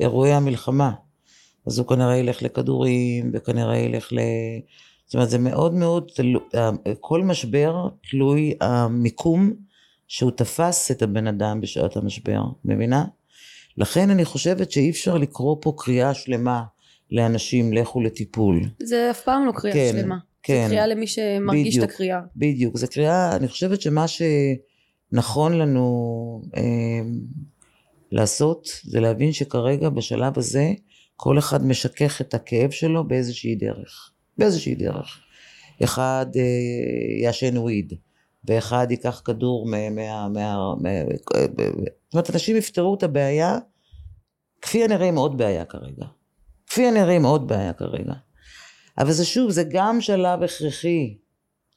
אירועי המלחמה. אז הוא כנראה ילך לכדורים, וכנראה ילך ל... זאת אומרת, זה מאוד מאוד, תלו... כל משבר תלוי המיקום שהוא תפס את הבן אדם בשעת המשבר, מבינה? לכן אני חושבת שאי אפשר לקרוא פה קריאה שלמה לאנשים לכו לטיפול. זה אף פעם לא קריאה כן, שלמה. כן. זה קריאה למי שמרגיש בדיוק. את הקריאה. בדיוק, זו קריאה, אני חושבת שמה שנכון לנו אה, לעשות זה להבין שכרגע בשלב הזה כל אחד משכך את הכאב שלו באיזושהי דרך, באיזושהי דרך. אחד אה, יעשן וויד, ואחד ייקח כדור מה... מה, מה, מה זאת אומרת, אנשים יפתרו את הבעיה כפי הנראה עם עוד בעיה כרגע. כפי הנראה עם עוד בעיה כרגע. אבל זה שוב, זה גם שלב הכרחי.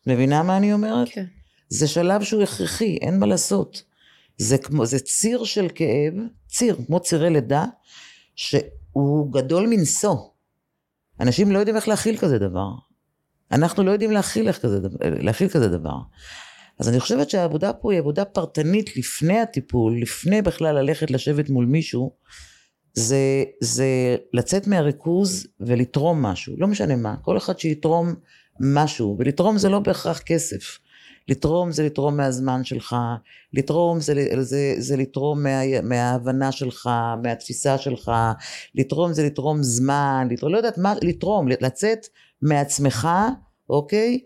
מבינה מה אני אומרת? כן. זה שלב שהוא הכרחי, אין מה לעשות. זה כמו, זה ציר של כאב, ציר, כמו צירי לידה, שהוא גדול מנשוא. אנשים לא יודעים איך להכיל כזה דבר. אנחנו לא יודעים להכיל, כזה, דבר- להכיל כזה דבר. אז אני חושבת שהעבודה פה היא עבודה פרטנית לפני הטיפול, לפני בכלל ללכת לשבת מול מישהו, זה, זה לצאת מהריכוז ולתרום משהו, לא משנה מה, כל אחד שיתרום משהו, ולתרום זה לא בהכרח כסף. לתרום זה לתרום מהזמן שלך, לתרום זה, זה, זה לתרום מה, מההבנה שלך, מהתפיסה שלך, לתרום זה לתרום זמן, לתרום, לא יודעת מה, לתרום, לצאת מעצמך, אוקיי?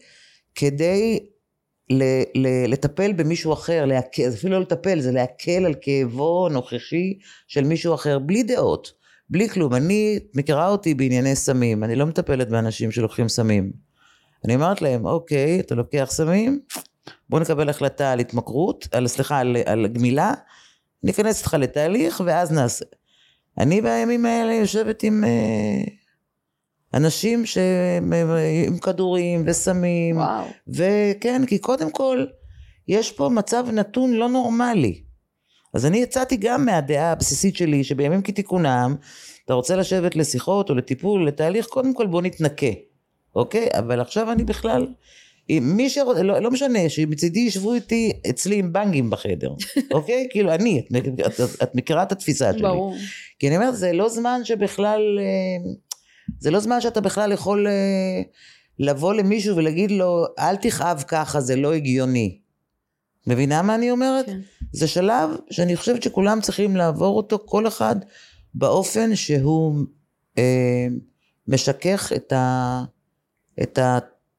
כדי ל, ל, לטפל במישהו אחר, להקל, אפילו לא לטפל, זה להקל על כאבו הנוכחי של מישהו אחר, בלי דעות, בלי כלום. אני, מכירה אותי בענייני סמים, אני לא מטפלת באנשים שלוקחים סמים. אני אומרת להם, אוקיי, אתה לוקח סמים, בוא נקבל החלטה על התמכרות, על, סליחה, על, על גמילה, ניכנס איתך לתהליך ואז נעשה. אני בימים האלה יושבת עם אה, אנשים שהם אה, עם כדורים וסמים, וואו. וכן, כי קודם כל, יש פה מצב נתון לא נורמלי. אז אני יצאתי גם מהדעה הבסיסית שלי, שבימים כתיקונם, אתה רוצה לשבת לשיחות או לטיפול, לתהליך, קודם כל בוא נתנקה, אוקיי? אבל עכשיו אני בכלל, מי שרוצה, לא, לא משנה, שמצידי ישבו איתי אצלי עם בנגים בחדר, אוקיי? כאילו אני, את, את, את, את מכירה את התפיסה שלי. ברור. כי אני אומרת, זה לא זמן שבכלל, אה, זה לא זמן שאתה בכלל יכול אה, לבוא למישהו ולהגיד לו, אל תכאב ככה, זה לא הגיוני. מבינה מה אני אומרת? כן. זה שלב שאני חושבת שכולם צריכים לעבור אותו, כל אחד באופן שהוא אה, משכך את, ה, את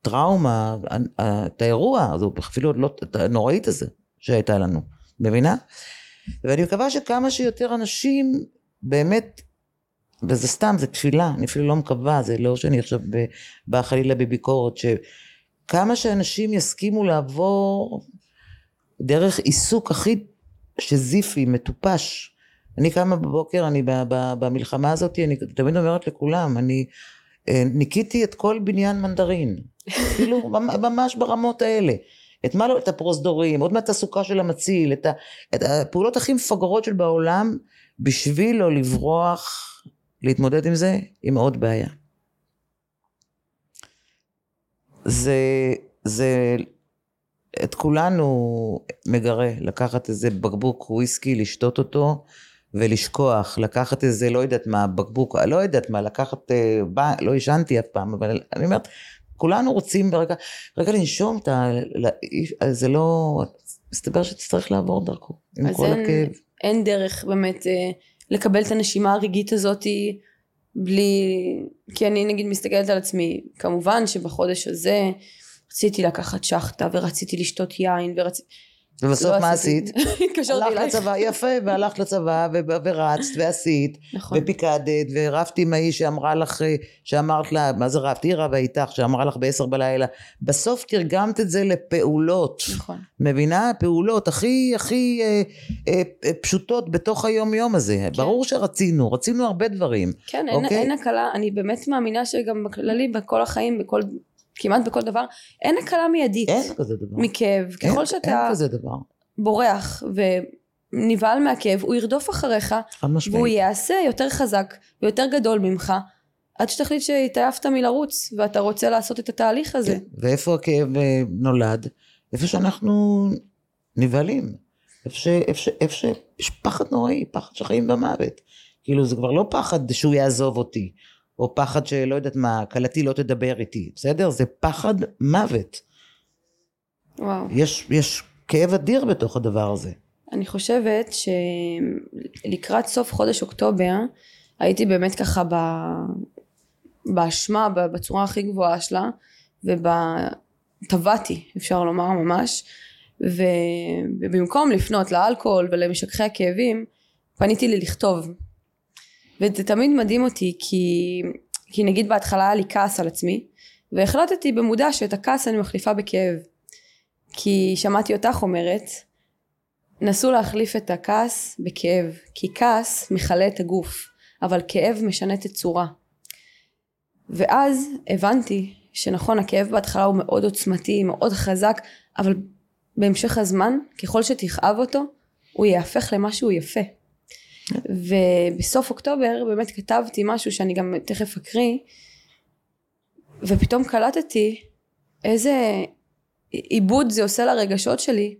הטראומה, את האירוע, הזו, אפילו עוד לא, את הנוראית הזה שהייתה לנו, מבינה? ואני מקווה שכמה שיותר אנשים באמת, וזה סתם, זה תפילה, אני אפילו לא מקווה, זה לא שאני עכשיו באה חלילה בביקורת, שכמה שאנשים יסכימו לעבור דרך עיסוק הכי שזיפי, מטופש. אני קמה בבוקר, אני במלחמה הזאת, אני תמיד אומרת לכולם, אני אה, ניקיתי את כל בניין מנדרין. כאילו, ממ- ממש ברמות האלה. את מה לא, את הפרוזדורים, עוד מעט הסוכה של המציל, את, ה, את הפעולות הכי מפגרות של בעולם, בשביל לא לברוח, להתמודד עם זה, עם עוד בעיה. זה, זה את כולנו מגרה לקחת איזה בקבוק וויסקי, לשתות אותו ולשכוח, לקחת איזה לא יודעת מה, בקבוק, לא יודעת מה, לקחת, אה, בא, לא עישנתי אף פעם, אבל אני אומרת, כולנו רוצים ברגע, רגע לנשום את ה... ל- זה לא... מסתבר שתצטרך לעבור דרכו, עם כל אין- הכאב. אין דרך באמת אה, לקבל את הנשימה הרגעית הזאתי בלי... כי אני נגיד מסתכלת על עצמי, כמובן שבחודש הזה רציתי לקחת שחטה ורציתי לשתות יין ורציתי... ובסוף לא מה. עשית? התקשרתי הלכת אלייך. לצבא, יפה, והלכת לצבא, ורצת, ועשית, נכון. ופיקדת, ורבת עם האיש שאמרה לך, שאמרת לה, מה זה רבת? היא רבה איתך, שאמרה לך בעשר בלילה. בסוף תרגמת את זה לפעולות. נכון. מבינה? פעולות הכי הכי אה, אה, אה, פשוטות בתוך היום יום הזה. כן. ברור שרצינו, רצינו הרבה דברים. כן, אוקיי. אין הקלה, אני באמת מאמינה שגם בכללי, בכל החיים, בכל, כמעט בכל דבר, אין הקלה מיידית אין כזה דבר. מכאב. אין- ככל אין שאתה כזה דבר. בורח ונבהל מהכאב, הוא ירדוף אחריך, חד והוא משמעית. יעשה יותר חזק ויותר גדול ממך, עד שתחליט שהתעייפת מלרוץ ואתה רוצה לעשות את התהליך הזה. כן. ואיפה הכאב אה, נולד? איפה שאנחנו נבהלים. איפה שיש פחד נוראי, פחד של חיים ומוות. כאילו זה כבר לא פחד שהוא יעזוב אותי, או פחד שלא יודעת מה, כלתי לא תדבר איתי, בסדר? זה פחד מוות. וואו. יש, יש כאב אדיר בתוך הדבר הזה. אני חושבת שלקראת סוף חודש אוקטובר הייתי באמת ככה ב... באשמה בצורה הכי גבוהה שלה וטבעתי אפשר לומר ממש. ובמקום לפנות לאלכוהול ולמשככי הכאבים פניתי לי לכתוב וזה תמיד מדהים אותי כי, כי נגיד בהתחלה היה לי כעס על עצמי והחלטתי במודע שאת הכעס אני מחליפה בכאב כי שמעתי אותך אומרת נסו להחליף את הכעס בכאב, כי כעס מכלה את הגוף, אבל כאב משנה תצורה. ואז הבנתי שנכון, הכאב בהתחלה הוא מאוד עוצמתי, מאוד חזק, אבל בהמשך הזמן, ככל שתכאב אותו, הוא יהפך למשהו יפה. ובסוף אוקטובר באמת כתבתי משהו שאני גם תכף אקריא, ופתאום קלטתי איזה עיבוד זה עושה לרגשות שלי,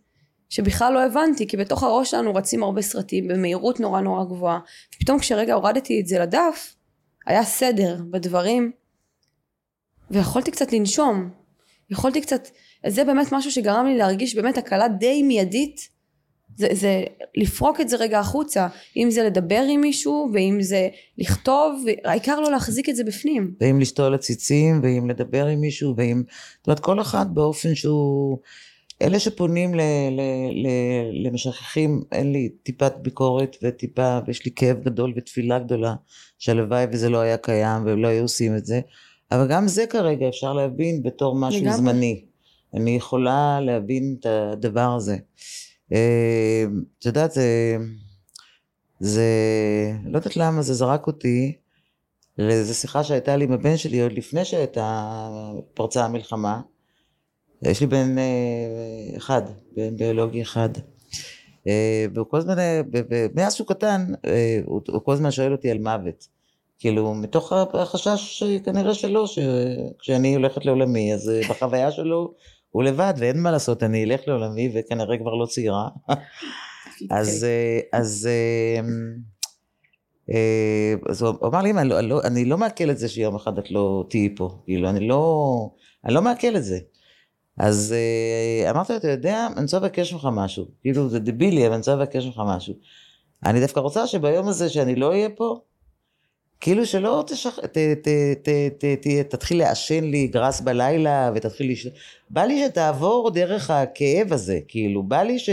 שבכלל לא הבנתי, כי בתוך הראש שלנו רצים הרבה סרטים במהירות נורא נורא גבוהה. ופתאום כשרגע הורדתי את זה לדף, היה סדר בדברים, ויכולתי קצת לנשום. יכולתי קצת, זה באמת משהו שגרם לי להרגיש באמת הקלה די מיידית. זה, זה לפרוק את זה רגע החוצה, אם זה לדבר עם מישהו, ואם זה לכתוב, העיקר לא להחזיק את זה בפנים. ואם לשתול עציצים, ואם לדבר עם מישהו, ואם... זאת אומרת, כל אחד באופן שהוא... אלה שפונים ל, ל, ל, למשככים, אין לי טיפת ביקורת וטיפה, ויש לי כאב גדול ותפילה גדולה, שהלוואי וזה לא היה קיים והם לא היו עושים את זה, אבל גם זה כרגע אפשר להבין בתור משהו לגמרי. זמני. אני יכולה להבין את הדבר הזה. אה, את יודעת, זה, זה, לא יודעת למה, זה זרק אותי לאיזו שיחה שהייתה לי עם הבן שלי עוד לפני שהייתה, פרצה המלחמה. יש לי בן אה, אחד, בן ביולוגי אחד. אה, והוא כל הזמן, אה, מאז שהוא קטן, אה, הוא, כל הזמן שואל אותי על מוות. כאילו, מתוך החשש כנראה שלו, שכשאני הולכת לעולמי, אז אה, בחוויה שלו הוא לבד, ואין מה לעשות, אני אלך לעולמי וכנראה כבר לא צעירה. אז, אה, אז, אה, אה, אז הוא אמר לי, "אמא, אני לא, אני לא, אני לא מעכל את זה שיום אחד את לא תהיי פה, כאילו, אני לא, אני לא מעכל את זה. אז אמרתי לו, אתה יודע, אני רוצה לבקש ממך משהו. כאילו, זה דבילי, אבל אני רוצה לבקש ממך משהו. אני דווקא רוצה שביום הזה שאני לא אהיה פה, כאילו שלא תשח... ת, ת, ת, ת, ת, תתחיל לעשן לי גרס בלילה ותתחיל לש... בא לי שתעבור דרך הכאב הזה, כאילו, בא לי ש...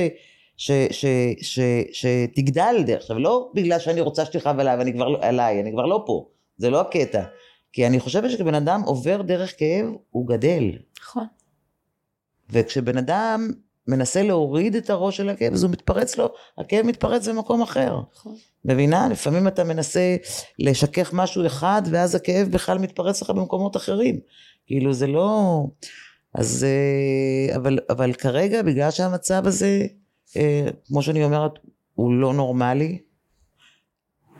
ש, ש, ש, שתגדל דרך, עכשיו לא בגלל שאני רוצה שתכאב עליי ואני כבר לא, עליי, אני כבר לא פה, זה לא הקטע, כי אני חושבת שכשבן אדם עובר דרך כאב, הוא גדל, נכון. וכשבן אדם מנסה להוריד את הראש של הכאב, אז הוא מתפרץ לו, הכאב מתפרץ במקום אחר. נכון. מבינה? לפעמים אתה מנסה לשכך משהו אחד, ואז הכאב בכלל מתפרץ לך במקומות אחרים. כאילו זה לא... אז... אה, אבל, אבל כרגע, בגלל שהמצב הזה, אה, כמו שאני אומרת, הוא לא נורמלי,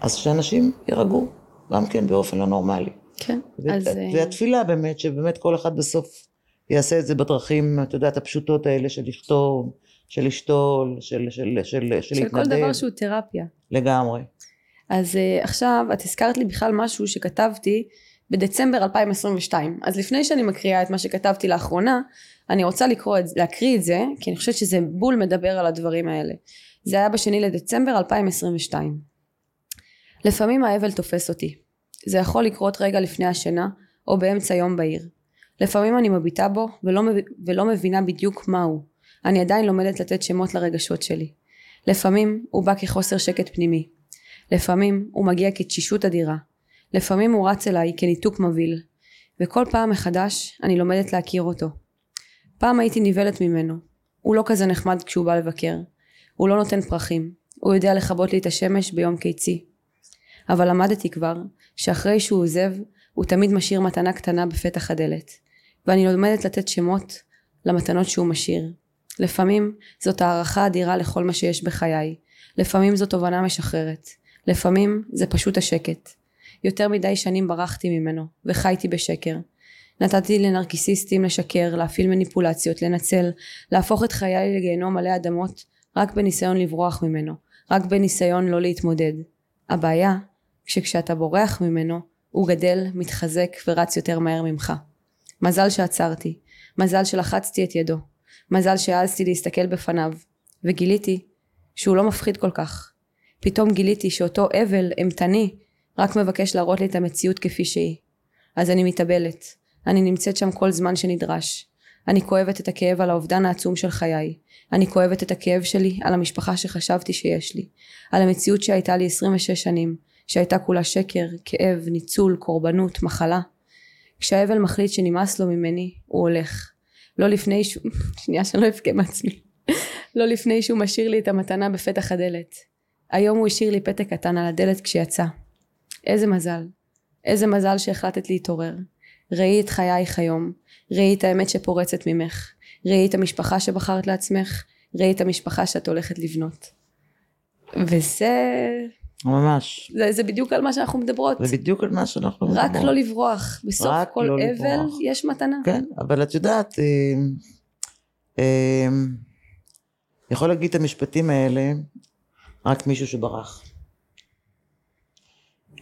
אז שאנשים יירגעו, גם כן באופן לא נורמלי. כן. ו- אז... אה, והתפילה באמת, שבאמת כל אחד בסוף יעשה את זה בדרכים, את יודעת, הפשוטות האלה של לכתוב, של לשתול, של, של, של, של, של של כל להתנדב. דבר שהוא תרפיה. לגמרי. אז uh, עכשיו את הזכרת לי בכלל משהו שכתבתי בדצמבר 2022 אז לפני שאני מקריאה את מה שכתבתי לאחרונה אני רוצה לקרוא את, להקריא את זה כי אני חושבת שזה בול מדבר על הדברים האלה זה היה בשני לדצמבר 2022 לפעמים האבל תופס אותי זה יכול לקרות רגע לפני השינה או באמצע יום בהיר לפעמים אני מביטה בו ולא, ולא מבינה בדיוק מהו אני עדיין לומדת לתת שמות לרגשות שלי לפעמים הוא בא כחוסר שקט פנימי לפעמים הוא מגיע כתשישות אדירה. לפעמים הוא רץ אליי כניתוק מבהיל. וכל פעם מחדש אני לומדת להכיר אותו. פעם הייתי נבהלת ממנו. הוא לא כזה נחמד כשהוא בא לבקר. הוא לא נותן פרחים. הוא יודע לכבות לי את השמש ביום קיצי. אבל למדתי כבר שאחרי שהוא עוזב הוא תמיד משאיר מתנה קטנה בפתח הדלת. ואני לומדת לתת שמות למתנות שהוא משאיר. לפעמים זאת הערכה אדירה לכל מה שיש בחיי. לפעמים זו תובנה משחררת. לפעמים זה פשוט השקט. יותר מדי שנים ברחתי ממנו, וחייתי בשקר. נתתי לנרקיסיסטים לשקר, להפעיל מניפולציות, לנצל, להפוך את חיי לגיהנום מלא אדמות, רק בניסיון לברוח ממנו, רק בניסיון לא להתמודד. הבעיה, שכשאתה בורח ממנו, הוא גדל, מתחזק ורץ יותר מהר ממך. מזל שעצרתי, מזל שלחצתי את ידו, מזל שהעזתי להסתכל בפניו, וגיליתי שהוא לא מפחיד כל כך. פתאום גיליתי שאותו אבל אימתני רק מבקש להראות לי את המציאות כפי שהיא. אז אני מתאבלת. אני נמצאת שם כל זמן שנדרש. אני כואבת את הכאב על האובדן העצום של חיי. אני כואבת את הכאב שלי על המשפחה שחשבתי שיש לי. על המציאות שהייתה לי 26 שנים, שהייתה כולה שקר, כאב, ניצול, קורבנות, מחלה. כשהאבל מחליט שנמאס לו ממני, הוא הולך. לא לפני שהוא... שנייה שאני לא אבכה מעצמי. לא לפני שהוא משאיר לי את המתנה בפתח הדלת. היום הוא השאיר לי פתק קטן על הדלת כשיצא. איזה מזל. איזה מזל שהחלטת להתעורר. ראי את חייך היום. ראי את האמת שפורצת ממך. ראי את המשפחה שבחרת לעצמך. ראי את המשפחה שאת הולכת לבנות. וזה... ממש. זה, זה בדיוק על מה שאנחנו מדברות. זה בדיוק על מה שאנחנו רק מדברות. לא לברוח. בסוף רק כל לא אבל לברוח. יש מתנה. כן, אבל את יודעת, אה, אה, יכול להגיד את המשפטים האלה רק מישהו שברח.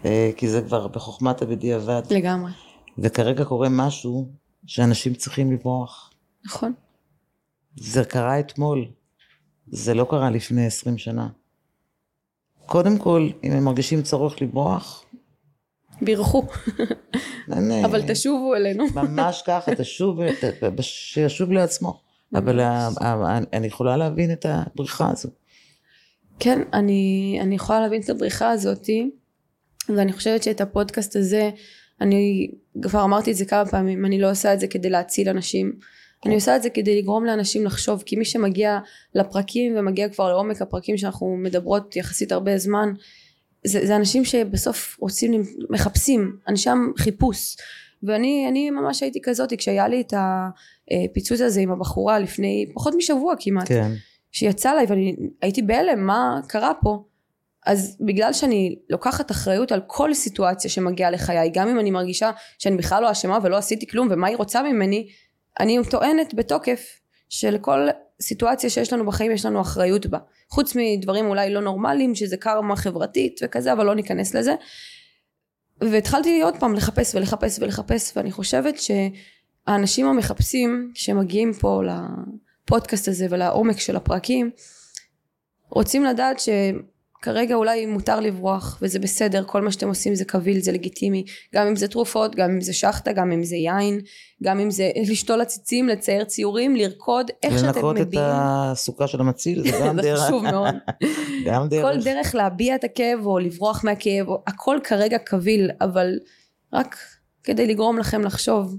אה, כי זה כבר בחוכמת הבדיעבד. לגמרי. וכרגע קורה משהו שאנשים צריכים לברוח. נכון. זה קרה אתמול, זה לא קרה לפני עשרים שנה. קודם כל, אם הם מרגישים צורך לברוח, בירכו. אה, אבל תשובו אלינו. ממש ככה, תשוב, שישוב לעצמו. אבל ה- ה- אני יכולה להבין את הבריחה הזו. כן, אני, אני יכולה להבין את הבריחה הזאתי, ואני חושבת שאת הפודקאסט הזה, אני כבר אמרתי את זה כמה פעמים, אני לא עושה את זה כדי להציל אנשים, אני עושה את זה כדי לגרום לאנשים לחשוב, כי מי שמגיע לפרקים ומגיע כבר לעומק הפרקים שאנחנו מדברות יחסית הרבה זמן, זה, זה אנשים שבסוף רוצים, מחפשים, אנשי חיפוש. ואני אני ממש הייתי כזאת, כשהיה לי את הפיצוץ הזה עם הבחורה לפני פחות משבוע כמעט. כן. שיצא עליי ואני הייתי בהלם מה קרה פה אז בגלל שאני לוקחת אחריות על כל סיטואציה שמגיעה לחיי גם אם אני מרגישה שאני בכלל לא אשמה ולא עשיתי כלום ומה היא רוצה ממני אני טוענת בתוקף שלכל סיטואציה שיש לנו בחיים יש לנו אחריות בה. חוץ מדברים אולי לא נורמליים שזה קרמה חברתית וכזה אבל לא ניכנס לזה. והתחלתי עוד פעם לחפש ולחפש ולחפש ואני חושבת שהאנשים המחפשים שמגיעים פה לפודקאסט הזה ולעומק של הפרקים רוצים לדעת שכרגע אולי מותר לברוח וזה בסדר כל מה שאתם עושים זה קביל זה לגיטימי גם אם זה תרופות גם אם זה שחטה גם אם זה יין גם אם זה לשתול עציצים לצייר ציורים לרקוד איך שאתם לנקות את מביעים הסוכה של המציל, זה גם זה דרך. חשוב מאוד גם דרך. כל דרך להביע את הכאב או לברוח מהכאב, או- הכל כרגע קביל, אבל רק כדי לגרום לכם לחשוב.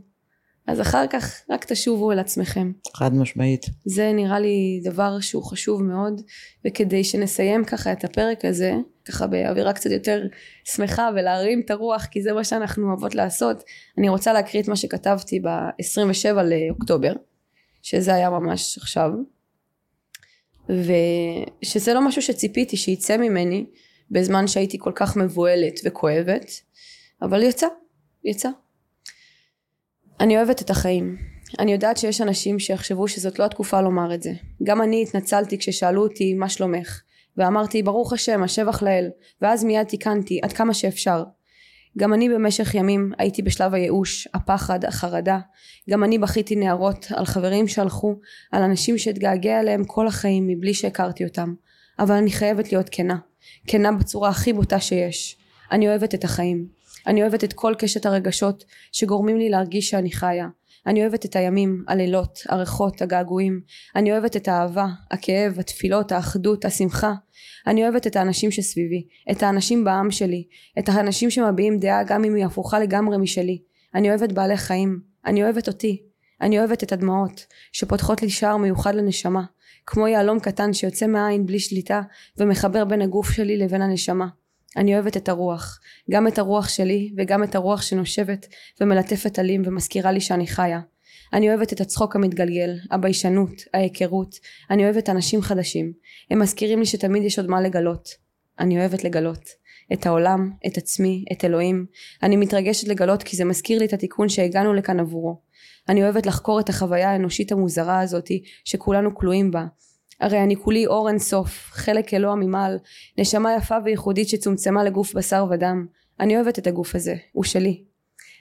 אז אחר כך רק תשובו אל עצמכם. חד משמעית. זה נראה לי דבר שהוא חשוב מאוד, וכדי שנסיים ככה את הפרק הזה, ככה באווירה קצת יותר שמחה ולהרים את הרוח, כי זה מה שאנחנו אוהבות לעשות, אני רוצה להקריא את מה שכתבתי ב-27 לאוקטובר, שזה היה ממש עכשיו, ושזה לא משהו שציפיתי שיצא ממני בזמן שהייתי כל כך מבוהלת וכואבת, אבל יצא, יצא. אני אוהבת את החיים. אני יודעת שיש אנשים שיחשבו שזאת לא התקופה לומר את זה. גם אני התנצלתי כששאלו אותי מה שלומך, ואמרתי ברוך השם השבח לאל, ואז מיד תיקנתי עד כמה שאפשר. גם אני במשך ימים הייתי בשלב הייאוש, הפחד, החרדה. גם אני בכיתי נערות על חברים שהלכו, על אנשים שאתגעגע אליהם כל החיים מבלי שהכרתי אותם. אבל אני חייבת להיות כנה. כנה בצורה הכי בוטה שיש. אני אוהבת את החיים. אני אוהבת את כל קשת הרגשות שגורמים לי להרגיש שאני חיה. אני אוהבת את הימים, הלילות, הריחות, הגעגועים. אני אוהבת את האהבה, הכאב, התפילות, האחדות, השמחה. אני אוהבת את האנשים שסביבי, את האנשים בעם שלי, את האנשים שמביעים דעה גם אם היא הפוכה לגמרי משלי. אני אוהבת בעלי חיים. אני אוהבת אותי. אני אוהבת את הדמעות, שפותחות לי שער מיוחד לנשמה, כמו יהלום קטן שיוצא מהעין בלי שליטה, ומחבר בין הגוף שלי לבין הנשמה. אני אוהבת את הרוח, גם את הרוח שלי וגם את הרוח שנושבת ומלטפת עלים ומזכירה לי שאני חיה. אני אוהבת את הצחוק המתגלגל, הביישנות, ההיכרות. אני אוהבת אנשים חדשים. הם מזכירים לי שתמיד יש עוד מה לגלות. אני אוהבת לגלות. את העולם, את עצמי, את אלוהים. אני מתרגשת לגלות כי זה מזכיר לי את התיקון שהגענו לכאן עבורו. אני אוהבת לחקור את החוויה האנושית המוזרה הזאתי שכולנו כלואים בה. הרי אני כולי אור אין סוף, חלק אלוה ממעל, נשמה יפה וייחודית שצומצמה לגוף בשר ודם. אני אוהבת את הגוף הזה, הוא שלי.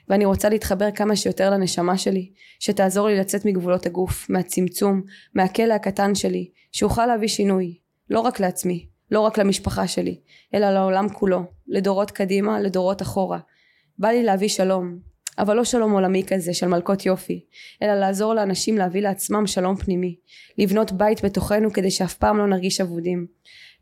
ואני רוצה להתחבר כמה שיותר לנשמה שלי, שתעזור לי לצאת מגבולות הגוף, מהצמצום, מהכלא הקטן שלי, שאוכל להביא שינוי, לא רק לעצמי, לא רק למשפחה שלי, אלא לעולם כולו, לדורות קדימה, לדורות אחורה. בא לי להביא שלום, אבל לא שלום עולמי כזה של מלכות יופי, אלא לעזור לאנשים להביא לעצמם שלום פנימי, לבנות בית בתוכנו כדי שאף פעם לא נרגיש אבודים.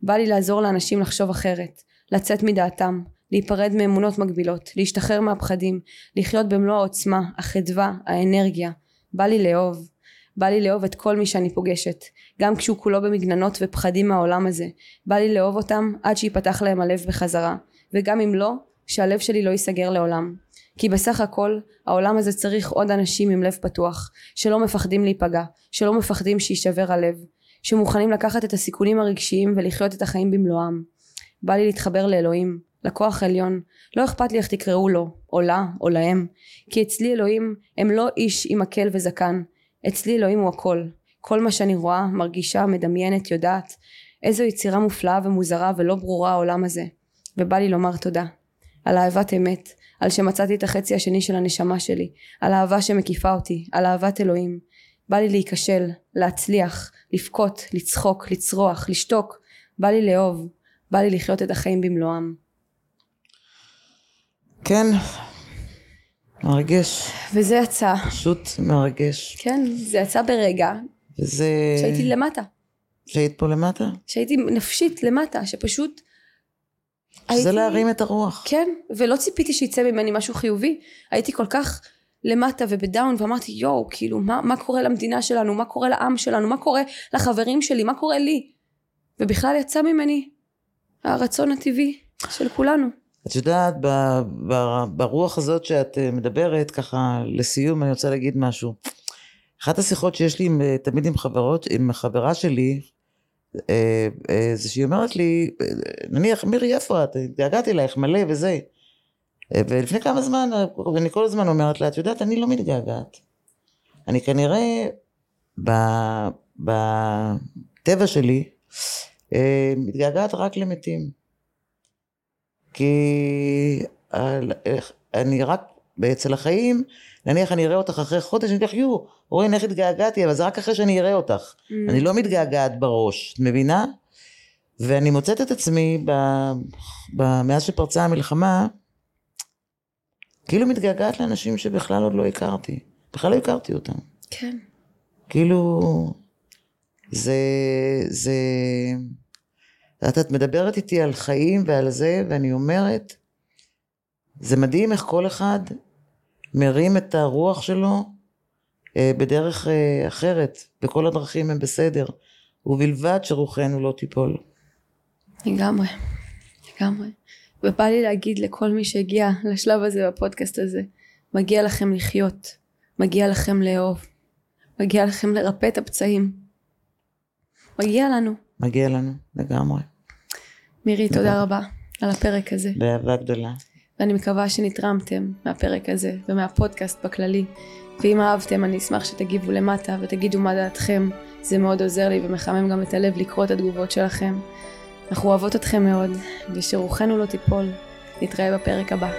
בא לי לעזור לאנשים לחשוב אחרת, לצאת מדעתם, להיפרד מאמונות מגבילות, להשתחרר מהפחדים, לחיות במלוא העוצמה, החדווה, האנרגיה. בא לי לאהוב. בא לי לאהוב את כל מי שאני פוגשת, גם כשהוא כולו במגננות ופחדים מהעולם הזה. בא לי לאהוב אותם עד שיפתח להם הלב בחזרה, וגם אם לא, שהלב שלי לא ייסגר לעולם. כי בסך הכל העולם הזה צריך עוד אנשים עם לב פתוח, שלא מפחדים להיפגע, שלא מפחדים שיישבר הלב, שמוכנים לקחת את הסיכונים הרגשיים ולחיות את החיים במלואם. בא לי להתחבר לאלוהים, לכוח עליון, לא אכפת לי איך תקראו לו, או לה, או להם, כי אצלי אלוהים הם לא איש עם מקל וזקן, אצלי אלוהים הוא הכל, כל מה שאני רואה, מרגישה, מדמיינת, יודעת, איזו יצירה מופלאה ומוזרה ולא ברורה העולם הזה, ובא לי לומר תודה, על אהבת אמת, על שמצאתי את החצי השני של הנשמה שלי, על אהבה שמקיפה אותי, על אהבת אלוהים, בא לי להיכשל, להצליח, לבכות, לצחוק, לצרוח, לשתוק, בא לי לאהוב, בא לי לחיות את החיים במלואם. כן, מרגש, וזה יצא, פשוט מרגש. כן, זה יצא ברגע. וזה... שהייתי למטה, שהיית פה למטה? שהייתי נפשית למטה, שפשוט שזה להרים את הרוח. כן, ולא ציפיתי שיצא ממני משהו חיובי, הייתי כל כך למטה ובדאון ואמרתי יואו, כאילו מה, מה קורה למדינה שלנו, מה קורה לעם שלנו, מה קורה לחברים שלי, מה קורה לי, ובכלל יצא ממני הרצון הטבעי של כולנו. את יודעת, ב- ב- ברוח הזאת שאת אה, מדברת, ככה לסיום אני רוצה להגיד משהו. אחת השיחות שיש לי עם, אה, תמיד עם חברות, עם חברה שלי, זה שהיא אומרת לי, אה, נניח, מירי, איפה את? התגעגעתי אלייך מלא וזה. אה, ולפני כמה זמן, אה, אני כל הזמן אומרת לה, את יודעת, אני לא מתגעגעת. אני כנראה, בטבע שלי, אה, מתגעגעת רק למתים. כי אני רק אצל החיים, נניח אני אראה אותך אחרי חודש, אני אגיד לך, יו, רואין איך התגעגעתי, אבל זה רק אחרי שאני אראה אותך. אני לא מתגעגעת בראש, את מבינה? ואני מוצאת את עצמי, ב, ב, מאז שפרצה המלחמה, כאילו מתגעגעת לאנשים שבכלל עוד לא הכרתי. בכלל לא הכרתי אותם. כן. כאילו, זה, זה, את, את מדברת איתי על חיים ועל זה, ואני אומרת, זה מדהים איך כל אחד מרים את הרוח שלו בדרך אה, אחרת, וכל הדרכים הם בסדר, ובלבד שרוחנו לא תיפול. לגמרי, לגמרי. ובא לי להגיד לכל מי שהגיע לשלב הזה בפודקאסט הזה, מגיע לכם לחיות, מגיע לכם לאהוב, מגיע לכם לרפא את הפצעים. מגיע לנו. מגיע לנו, לגמרי. מירי, תודה רבה על הפרק הזה. באהבה גדולה. ואני מקווה שנתרמתם מהפרק הזה ומהפודקאסט בכללי. ואם אהבתם אני אשמח שתגיבו למטה ותגידו מה דעתכם. זה מאוד עוזר לי ומחמם גם את הלב לקרוא את התגובות שלכם. אנחנו אוהבות אתכם מאוד, ושרוחנו לא תיפול. נתראה בפרק הבא.